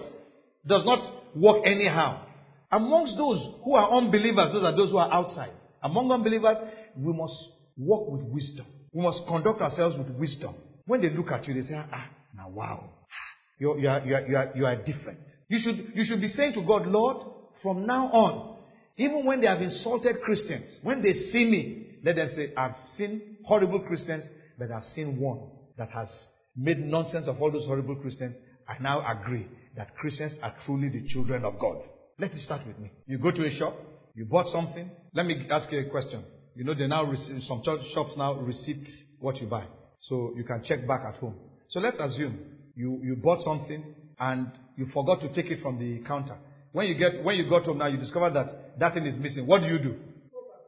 does not work anyhow. Amongst those who are unbelievers, those are those who are outside. Among unbelievers, we must walk with wisdom. We must conduct ourselves with wisdom. When they look at you, they say, ah, now wow. You're, you, are, you, are, you, are, you are different. You should, you should be saying to God, Lord, from now on, even when they have insulted Christians, when they see me, let them say, I've seen horrible Christians, but I've seen one that has made nonsense of all those horrible Christians. I now agree that Christians are truly the children of God. Let it start with me. You go to a shop, you bought something. Let me ask you a question. You know, they now receive, some shops now receipt what you buy. So you can check back at home. So let's assume you, you bought something and you forgot to take it from the counter. When you get, when you got home now, you discover that that thing is missing. What do you do?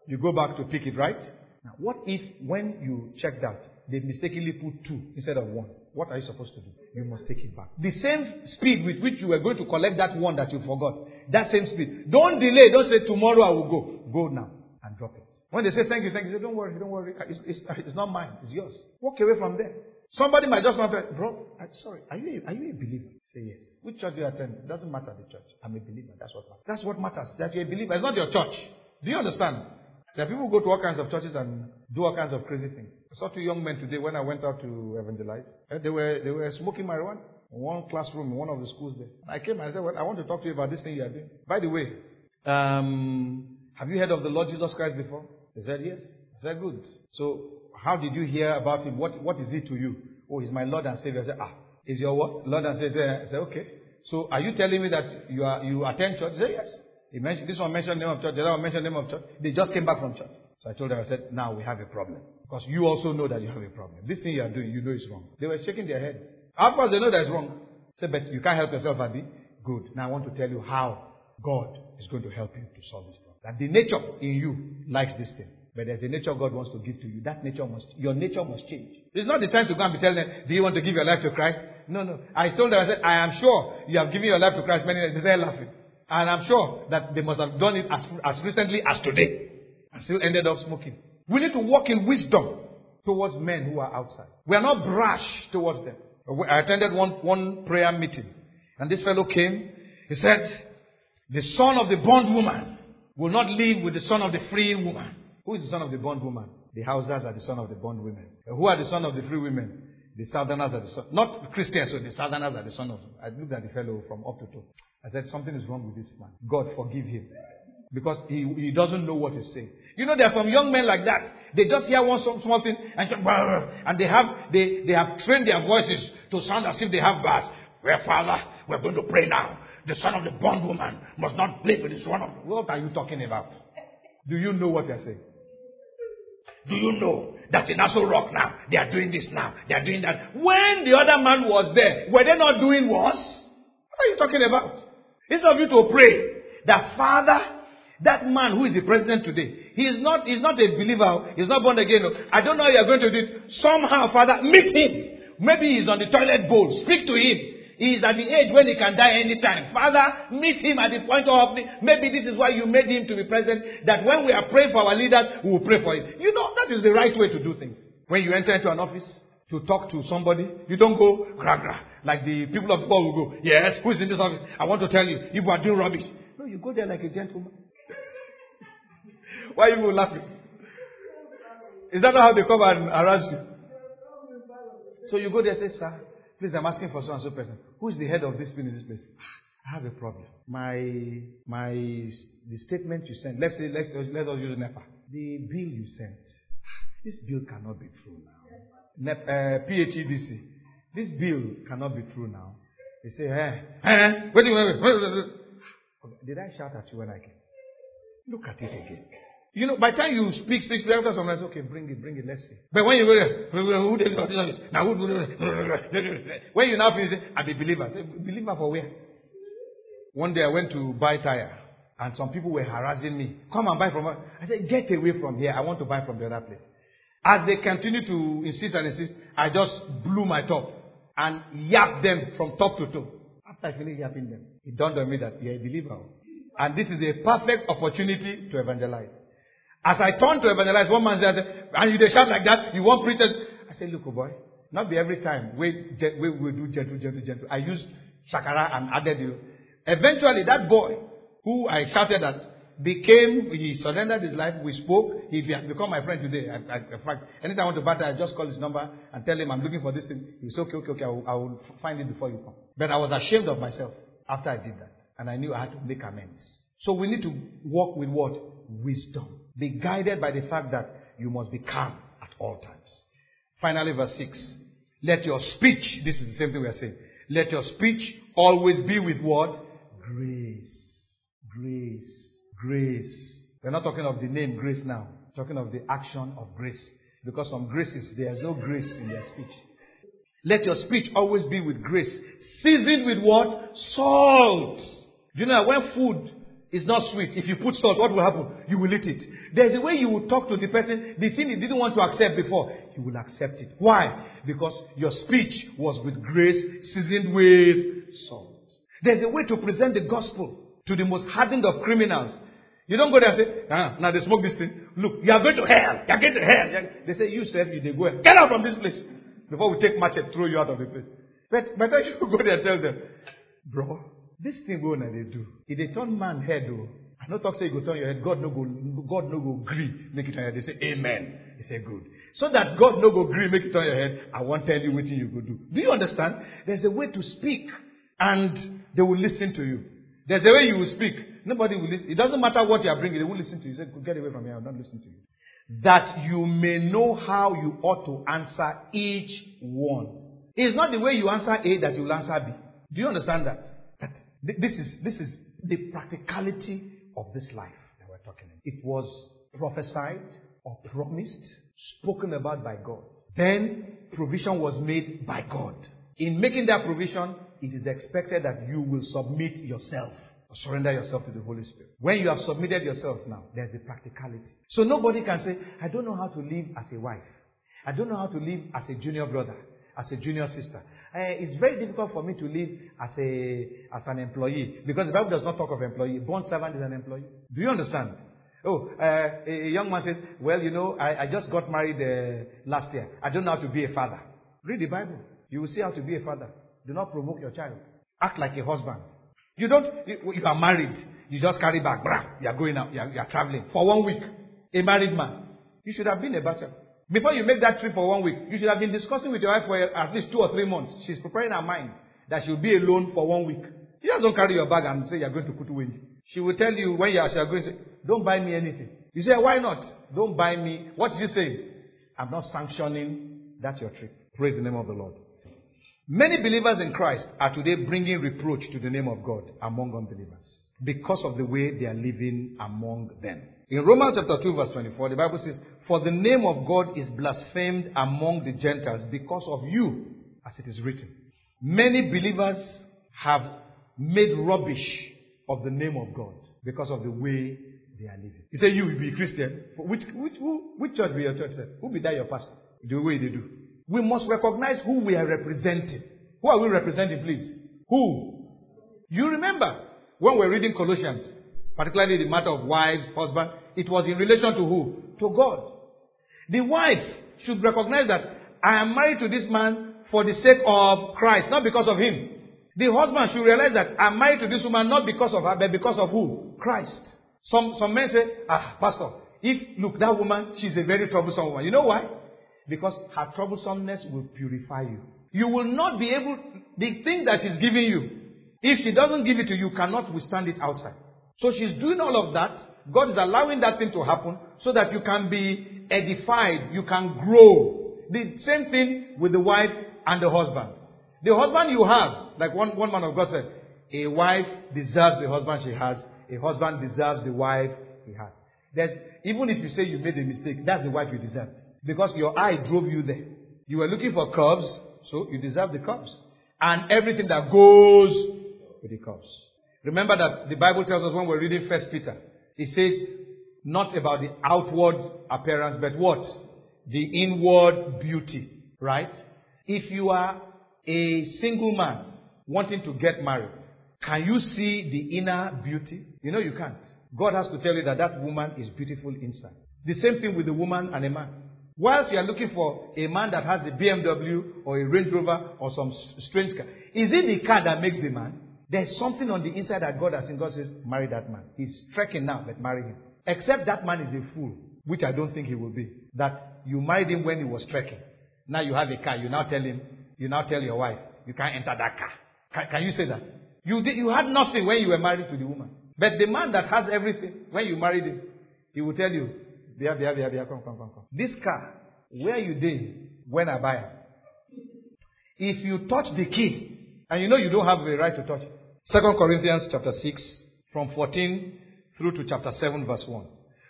You go back to pick it, right? Now, what if when you checked out, they mistakenly put two instead of one? What are you supposed to do? You must take it back. The same speed with which you were going to collect that one that you forgot. That same speed. Don't delay. Don't say tomorrow I will go. Go now and drop it. When they say thank you, thank you, say don't worry, don't worry. It's, it's, it's not mine. It's yours. Walk away from there. Somebody might just want to, bro, I'm sorry, are you, a, are you a believer? Say yes. Which church do you attend? It doesn't matter the church. I'm a believer. That's what matters. That's what matters. That you're a believer. It's not your church. Do you understand? There are people who go to all kinds of churches and do all kinds of crazy things. I saw two young men today when I went out to evangelize. Eh, they were, they were smoking marijuana in one classroom in one of the schools there. I came and I said, well, I want to talk to you about this thing you are doing. By the way, um, have you heard of the Lord Jesus Christ before? They said, yes. I said, good. So, how did you hear about him? What, what is he to you? Oh, he's my Lord and Savior. I said, ah, is your what? Lord and Savior. I said, okay. So, are you telling me that you are, you attend church? He said, yes. He mentioned, this one mentioned the name of church, the other one mentioned the name of church. They just came back from church. So I told them, I said, now we have a problem. Because you also know that you have a problem. This thing you are doing, you know it's wrong. They were shaking their head. Afterwards, they know that's wrong. I said, but you can't help yourself, Abi. Good. Now I want to tell you how God is going to help you to solve this problem. That the nature in you likes this thing. But there's a nature God wants to give to you. That nature must, your nature must change. It's not the time to go and be telling them, do you want to give your life to Christ? No, no. I told them, I said, I am sure you have given your life to Christ many times. They started laughing. And I'm sure that they must have done it as, as recently as today. And still ended up smoking. We need to walk in wisdom towards men who are outside. We are not brash towards them. I attended one, one prayer meeting. And this fellow came. He said, the son of the bondwoman will not live with the son of the free woman. Who is the son of the bondwoman? The Hausas are the son of the bondwomen. Uh, who are the son of the free women? The Southerners are the son. Not Christians, so the Southerners are the son of. I looked at the fellow from up to toe. I said, something is wrong with this man. God forgive him. Because he, he doesn't know what he's saying. You know, there are some young men like that. They just hear one small thing and, and they have, they, they have trained their voices to sound as if they have bars. Well, Father, we're going to pray now. The son of the bondwoman must not live with his son of. What are you talking about? Do you know what you're saying? Do you know that in Aso Rock now, they are doing this now, they are doing that? When the other man was there, were they not doing worse? What are you talking about? Instead of you to pray that Father, that man who is the president today, he is not, he's not a believer, he's not born again. I don't know how you're going to do it. Somehow, Father, meet him. Maybe he's on the toilet bowl. Speak to him. He is at the age when he can die anytime. Father, meet him at the point of maybe this is why you made him to be president. That when we are praying for our leaders, we will pray for him. You know that is the right way to do things. When you enter into an office to talk to somebody, you don't go gra gra like the people of God will go. Yes, who is in this office? I want to tell you, you are doing rubbish. No, you go there like a gentleman. why are you laughing? Is that not how they come and harass you? So you go there and say, sir, Please, I'm asking for so and so person. Who is the head of this bill in this place? I have a problem. My my the statement you sent. Let's say let's let us use NEPA. The bill you sent. This bill cannot be true now. NEP, uh, PHEDC. This bill cannot be true now. They say, eh, eh, wait, wait, wait, wait. Did I shout at you when I came? Look at it again. You know, by the time you speak, speak, speak, after says, okay, bring it, bring it, let's see. But when you go there, who did this? Now who When you now finish, I'm a believer. Say, believer for where? One day I went to buy tire, and some people were harassing me. Come and buy from us. I said, get away from here. I want to buy from the other place. As they continue to insist and insist, I just blew my top and yapped them from top to toe. After I finished yapping them, it dawned on me that you're a believer. And this is a perfect opportunity to evangelize. As I turned to evangelize, one man said, and you they shout like that, you want preachers? I said, look, oh boy, Not be every time. We, we will do gentle, gentle, gentle. I used shakara and added you. Eventually, that boy who I shouted at became, he surrendered his life. We spoke. He become my friend today. I, I, in fact, anytime I want to battle, I just call his number and tell him I'm looking for this thing. He says, okay, okay, okay, I will, I will find it before you come. But I was ashamed of myself after I did that. And I knew I had to make amends. So we need to work with what? Wisdom. Be guided by the fact that you must be calm at all times. Finally, verse 6. Let your speech, this is the same thing we are saying. Let your speech always be with what? Grace. Grace. Grace. We're not talking of the name grace now. We're talking of the action of grace. Because some graces, there's no grace in their speech. Let your speech always be with grace. Seasoned with what? Salt. You know when food is not sweet, if you put salt, what will happen? You will eat it. There's a way you will talk to the person, the thing he didn't want to accept before, you will accept it. Why? Because your speech was with grace, seasoned with salt. There's a way to present the gospel to the most hardened of criminals. You don't go there and say, ah, now they smoke this thing. Look, you are going to hell. You are going to hell. They say, you said you they go. Get out from this place. Before we take match and throw you out of the place. But better you go there and tell them, bro, this thing go now they do. If they turn man head though, I not talk say you go turn your head, God no go God no go agree, make it turn your head. They say Amen. They say good. So that God no go agree, make it turn your head, I won't tell you what you go do. Do you understand? There's a way to speak and they will listen to you. There's a way you will speak. Nobody will listen. It doesn't matter what you are bringing, they will listen to you. You say, get away from here, I'll not listen to you. That you may know how you ought to answer each one. It's not the way you answer A that you will answer B. Do you understand that? This is, this is the practicality of this life that we're talking about. It was prophesied or promised, spoken about by God. Then provision was made by God. In making that provision, it is expected that you will submit yourself surrender yourself to the Holy Spirit. When you have submitted yourself now, there's the practicality. So nobody can say, I don't know how to live as a wife. I don't know how to live as a junior brother, as a junior sister. Uh, it's very difficult for me to live as a as an employee because the Bible does not talk of employee. Born servant is an employee. Do you understand? Oh, uh, a, a, young man says, "Well, you know, I, I just got married uh, last year. I don't know how to be a father." Read the Bible. You will see how to be a father. Do not provoke your child. Act like a husband. You don't. You, you are married. You just carry back. Brah, you are going out. You are, you are traveling for one week. A married man. You should have been a bachelor. Before you make that trip for one week, you should have been discussing with your wife for eh, at least two or three months. She's preparing her mind that she'll be alone for one week. You just don't carry your bag and say you're going to Kutuwenji. She will tell you when you are, going to say, don't buy me anything. You say, why not? Don't buy me. What she saying? I'm not sanctioning that your trip. Praise the name of the Lord. Many believers in Christ are today bringing reproach to the name of God among unbelievers because of the way they are living among them. In Romans chapter 2 verse 24, the Bible says, For the name of God is blasphemed among the Gentiles because of you, as it is written. Many believers have made rubbish of the name of God because of the way they are living. You say you will be a Christian. Which, which, who, which church will your church say? Who be that your pastor? The way they do. We must recognize who we are representing. Who are we representing, please? Who? You remember when we're reading Colossians, particularly the matter of wives, husband, it was in relation to who? To God. The wife should recognize that I am married to this man for the sake of Christ, not because of him. The husband should realize that I'm married to this woman not because of her, but because of who? Christ. Some, some men say, ah, pastor, if, look, that woman, she's a very troublesome woman. You know why? Because her troublesomeness will purify you. You will not be able, the thing that she's giving you, if she doesn't give it to you, you cannot withstand it outside. So she's doing all of that. God is allowing that thing to happen so that you can be edified, you can grow. The same thing with the wife and the husband. The husband you have, like one, one man of God said, a wife deserves the husband she has, a husband deserves the wife he has. There's, even if you say you made a mistake, that's the wife you deserved. Because your eye drove you there. You were looking for curves, so you deserve the curves. And everything that goes with the curves. Remember that the Bible tells us when we're reading First Peter, it says not about the outward appearance, but what? The inward beauty, right? If you are a single man wanting to get married, can you see the inner beauty? You know you can't. God has to tell you that that woman is beautiful inside. The same thing with a woman and a man. Whilst you are looking for a man that has a BMW or a Range Rover or some strange car, is it the car that makes the man? There's something on the inside that God has seen. God says, marry that man. He's trekking now, but marry him. Except that man is a fool, which I don't think he will be. That you married him when he was trekking. Now you have a car. You now tell him, you now tell your wife, you can't enter that car. Can, can you say that? You, did, you had nothing when you were married to the woman. But the man that has everything, when you married him, he will tell you, Bia, Bia, Bia, Bia, come, come, come, come. This car, where you did when I buy it? If you touch the key, and you know you don't have the right to touch it. Second Corinthians chapter 6, from 14 through to chapter 7, verse 1.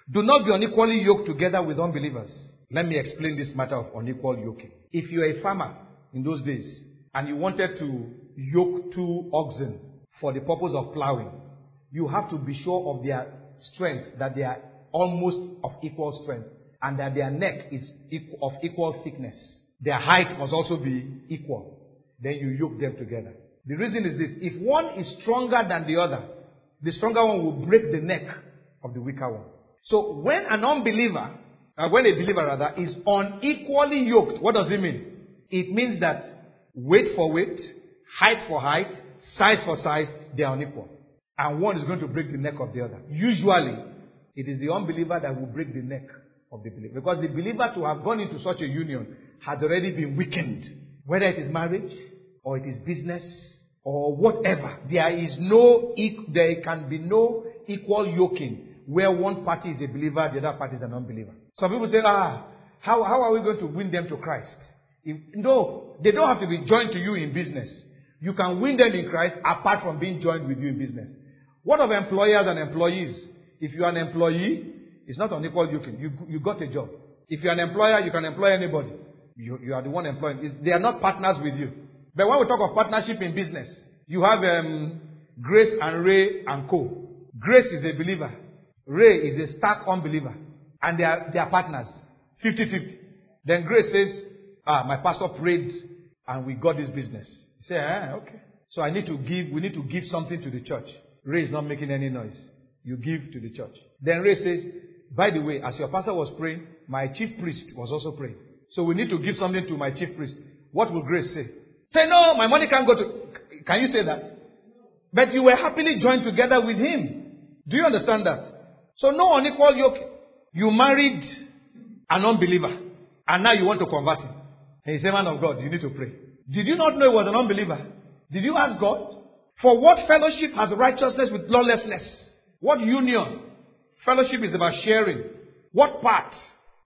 Do not be unequally yoked together with unbelievers. Let me explain this matter of unequal yoking. If you're a farmer in those days and you wanted to yoke two oxen for the purpose of plowing, you have to be sure of their strength, that they are almost of equal strength, and that their neck is of equal thickness. Their height must also be equal. Then you yoke them together. The reason is this if one is stronger than the other, the stronger one will break the neck of the weaker one. So when an unbeliever, uh, when a believer rather, is unequally yoked, what does it mean? It means that weight for weight, height for height, size for size, they are unequal. And one is going to break the neck of the other. Usually, it is the unbeliever that will break the neck of the believer. Because the believer to have gone into such a union has already been weakened. Whether it is marriage, or it is business, or whatever. There is no, there can be no equal yoking where one party is a believer, the other party is an unbeliever. Some people say, ah, how, how are we going to win them to Christ? If, no, they don't have to be joined to you in business. You can win them in Christ apart from being joined with you in business. What of employers and employees? If you are an employee, it's not an equal yoking. You, you got a job. If you're an employer, you can employ anybody. You, you are the one employing. They are not partners with you. But when we talk of partnership in business, you have um, Grace and Ray and Co. Grace is a believer. Ray is a stark unbeliever. And they are, they are partners. 50-50. Then Grace says, ah, my pastor prayed and we got this business. He said, ah, okay. So I need to give, we need to give something to the church. Ray is not making any noise. You give to the church. Then Ray says, by the way, as your pastor was praying, my chief priest was also praying. So we need to give something to my chief priest. What will Grace say? Say, no, my money can't go to. Can you say that? But you were happily joined together with him. Do you understand that? So no unequal yoke. You married an unbeliever, and now you want to convert him. And he said, man of God, you need to pray. Did you not know he was an unbeliever? Did you ask God? For what fellowship has righteousness with lawlessness? What union? Fellowship is about sharing. What part?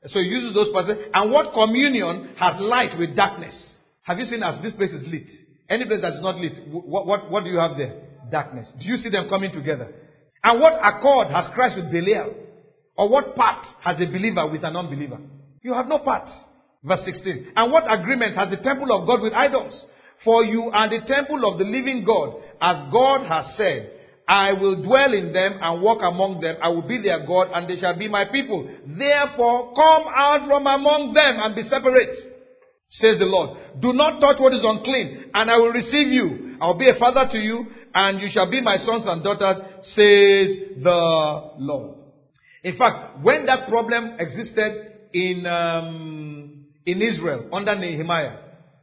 So he uses those parts. And what communion has light with darkness? Have you seen as this place is lit? Any place that is not lit, what, what, what do you have there? Darkness. Do you see them coming together? And what accord has Christ with Belial? Or what part has a believer with an unbeliever? You have no part. Verse 16. And what agreement has the temple of God with idols? For you are the temple of the living God, as God has said, I will dwell in them and walk among them. I will be their God and they shall be my people. Therefore, come out from among them and be separate says the Lord. Do not touch what is unclean, and I will receive you. I will be a father to you, and you shall be my sons and daughters, says the Lord. In fact, when that problem existed in um, in Israel under Nehemiah,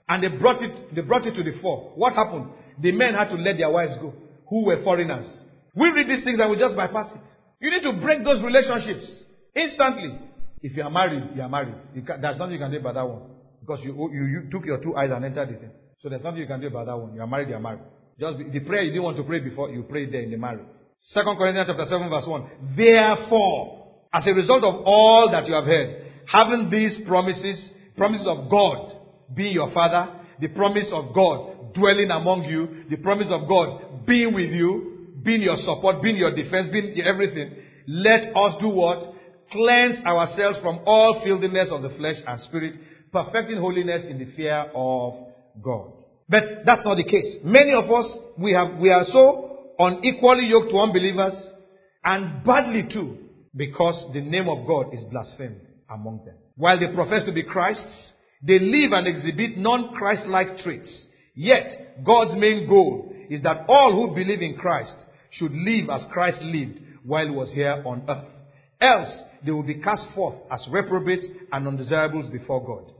and they brought it they brought it to the fore, what happened? The men had to let their wives go, who were foreigners. We read these things and we just bypass it. You need to break those relationships instantly. If you are married, you are married. You can, there's nothing you can do about that one. Because you, you, you took your two eyes and entered the thing. So there's nothing you can do about that one. You are married, you are married. Just be, the prayer you didn't want to pray before, you prayed there in the marriage. Second Corinthians chapter 7 verse 1. Therefore, as a result of all that you have heard, having these promises, promises of God being your father, the promise of God dwelling among you, the promise of God being with you, being your support, being your defense, being everything, let us do what? Cleanse ourselves from all filthiness of the flesh and spirit, perfecting holiness in the fear of God. But that's not the case. Many of us, we have, we are so unequally yoked to unbelievers and badly too because the name of God is blasphemed among them. While they profess to be Christ's, they live and exhibit non-Christ-like traits. Yet, God's main goal is that all who believe in Christ should live as Christ lived while he was here on earth. Else, they will be cast forth as reprobates and undesirables before God.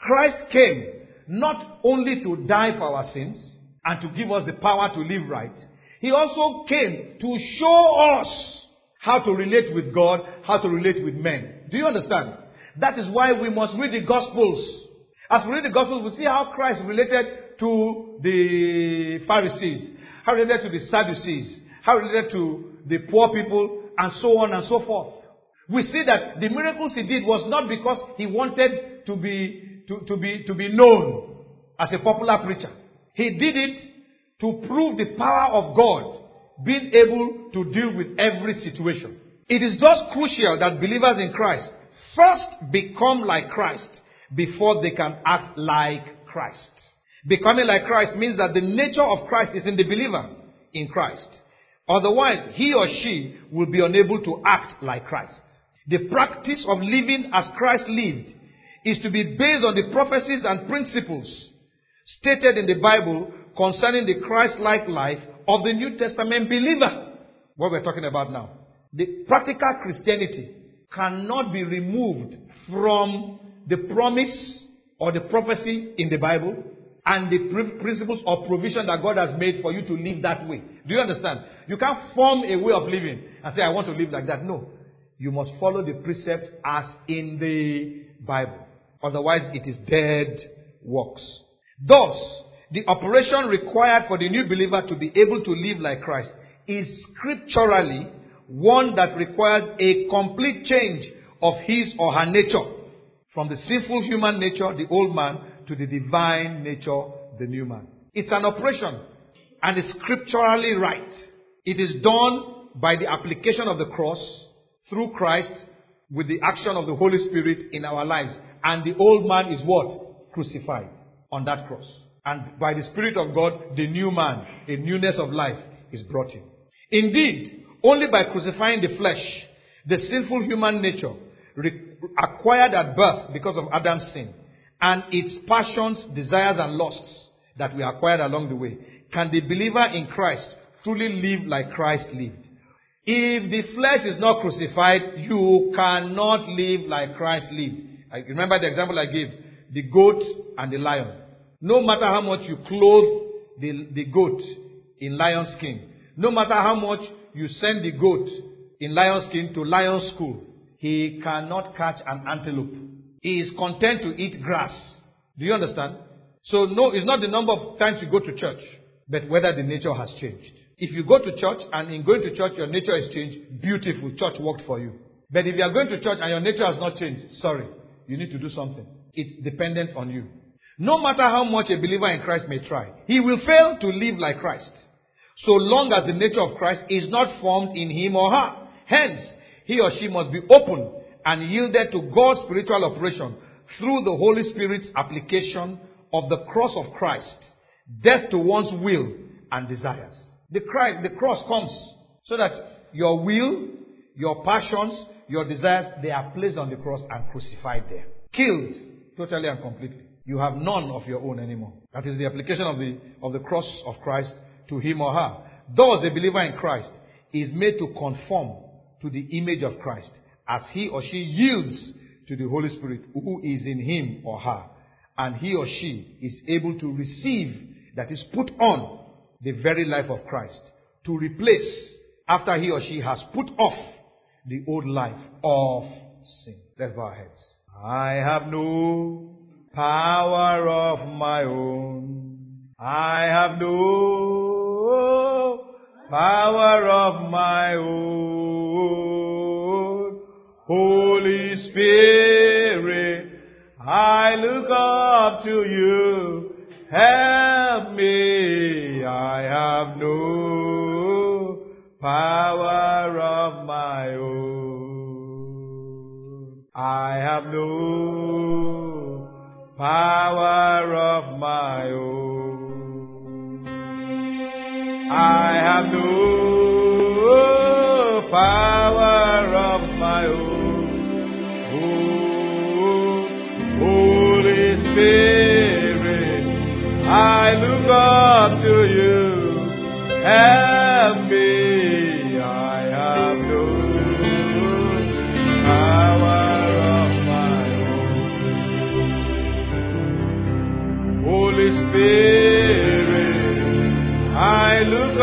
Christ came not only to die for our sins and to give us the power to live right, He also came to show us how to relate with God, how to relate with men. Do you understand? That is why we must read the Gospels. As we read the Gospels, we see how Christ related to the Pharisees, how related to the Sadducees, how related to the poor people, and so on and so forth. We see that the miracles he did was not because he wanted to be, to, to be, to be known as a popular preacher. He did it to prove the power of God being able to deal with every situation. It is thus crucial that believers in Christ first become like Christ before they can act like Christ. Becoming like Christ means that the nature of Christ is in the believer in Christ. Otherwise, he or she will be unable to act like Christ. The practice of living as Christ lived is to be based on the prophecies and principles stated in the Bible concerning the Christ-like life of the New Testament believer. What we're talking about now. The practical Christianity cannot be removed from the promise or the prophecy in the Bible and the principles of provision that God has made for you to live that way. Do you understand? You can't form a way of living and say, I want to live like that. No. You must follow the precepts as in the Bible. Otherwise, it is dead works. Thus, the operation required for the new believer to be able to live like Christ is scripturally one that requires a complete change of his or her nature from the sinful human nature, the old man, to the divine nature, the new man. It's an operation and is scripturally right. It is done by the application of the cross through Christ with the action of the Holy Spirit in our lives. And the old man is what? Crucified on that cross. And by the Spirit of God, the new man, a newness of life, is brought in. Indeed, only by crucifying the flesh, the sinful human nature, acquired at birth because of Adam's sin, and its passions, desires, and lusts that we acquired along the way, can the believer in Christ truly live like Christ lived? If the flesh is not crucified, you cannot live like Christ lived. I remember the example I gave the goat and the lion. No matter how much you clothe the, the goat in lion skin, no matter how much you send the goat in lion skin to lion school, he cannot catch an antelope. He is content to eat grass. Do you understand? So no, it's not the number of times you go to church, but whether the nature has changed. If you go to church and in going to church your nature has changed, beautiful, church worked for you. But if you are going to church and your nature has not changed, sorry, you need to do something. It's dependent on you. No matter how much a believer in Christ may try, he will fail to live like Christ. So long as the nature of Christ is not formed in him or her. Hence, he or she must be open and yielded to God's spiritual operation through the Holy Spirit's application of the cross of Christ, death to one's will and desires. The, Christ, the cross comes so that your will, your passions, your desires, they are placed on the cross and crucified there. Killed totally and completely. You have none of your own anymore. That is the application of the, of the cross of Christ to him or her. Thus, a believer in Christ is made to conform to the image of Christ as he or she yields to the Holy Spirit who is in him or her. And he or she is able to receive, that is, put on the very life of Christ to replace after he or she has put off the old life of sin. Let's bow our heads. I have no power of my own. I have no power of my own. Holy Spirit, I look up to you. Help me. I have no power of my own. I have no power of my own. I have no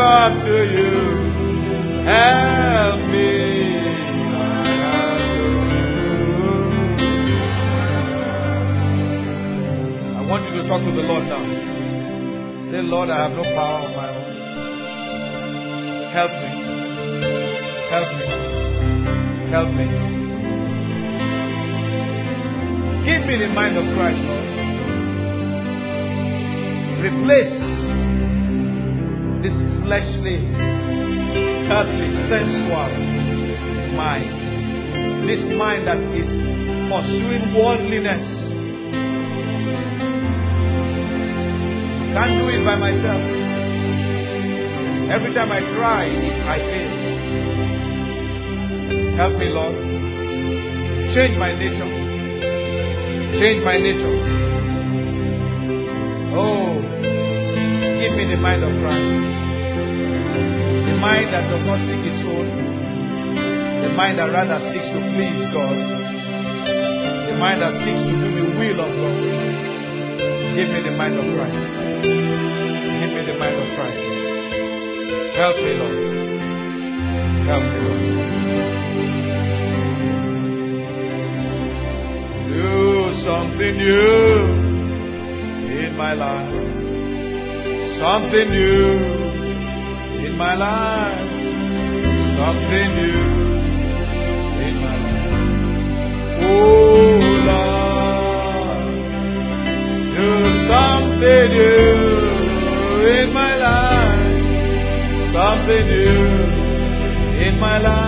up to you. Help me. I want you to talk to the Lord now. Say, Lord, I have no power of my own. Help me. Help me. Help me. Give me the mind of Christ, Lord. Replace this fleshly, earthly, sensual mind. This mind that is pursuing worldliness. Can't do it by myself. Every time I try, I fail. Help me, Lord. Change my nature. Change my nature. Oh, the mind of Christ. The mind that does not seek its own. The mind that rather seeks to please God. The mind that seeks to do the will of God. Give me the mind of Christ. Give me the mind of Christ. Help me, Lord. Help me, Lord. Do something new in my life. Something new in my life. Something new in my life. Oh Lord, do something new in my life. Something new in my life.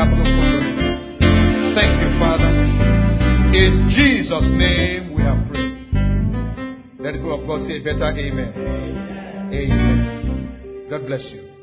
capital for. Thank you, Father. In Jesus' name we have prayed. Let the people of God say better amen. Amen. amen. God bless you.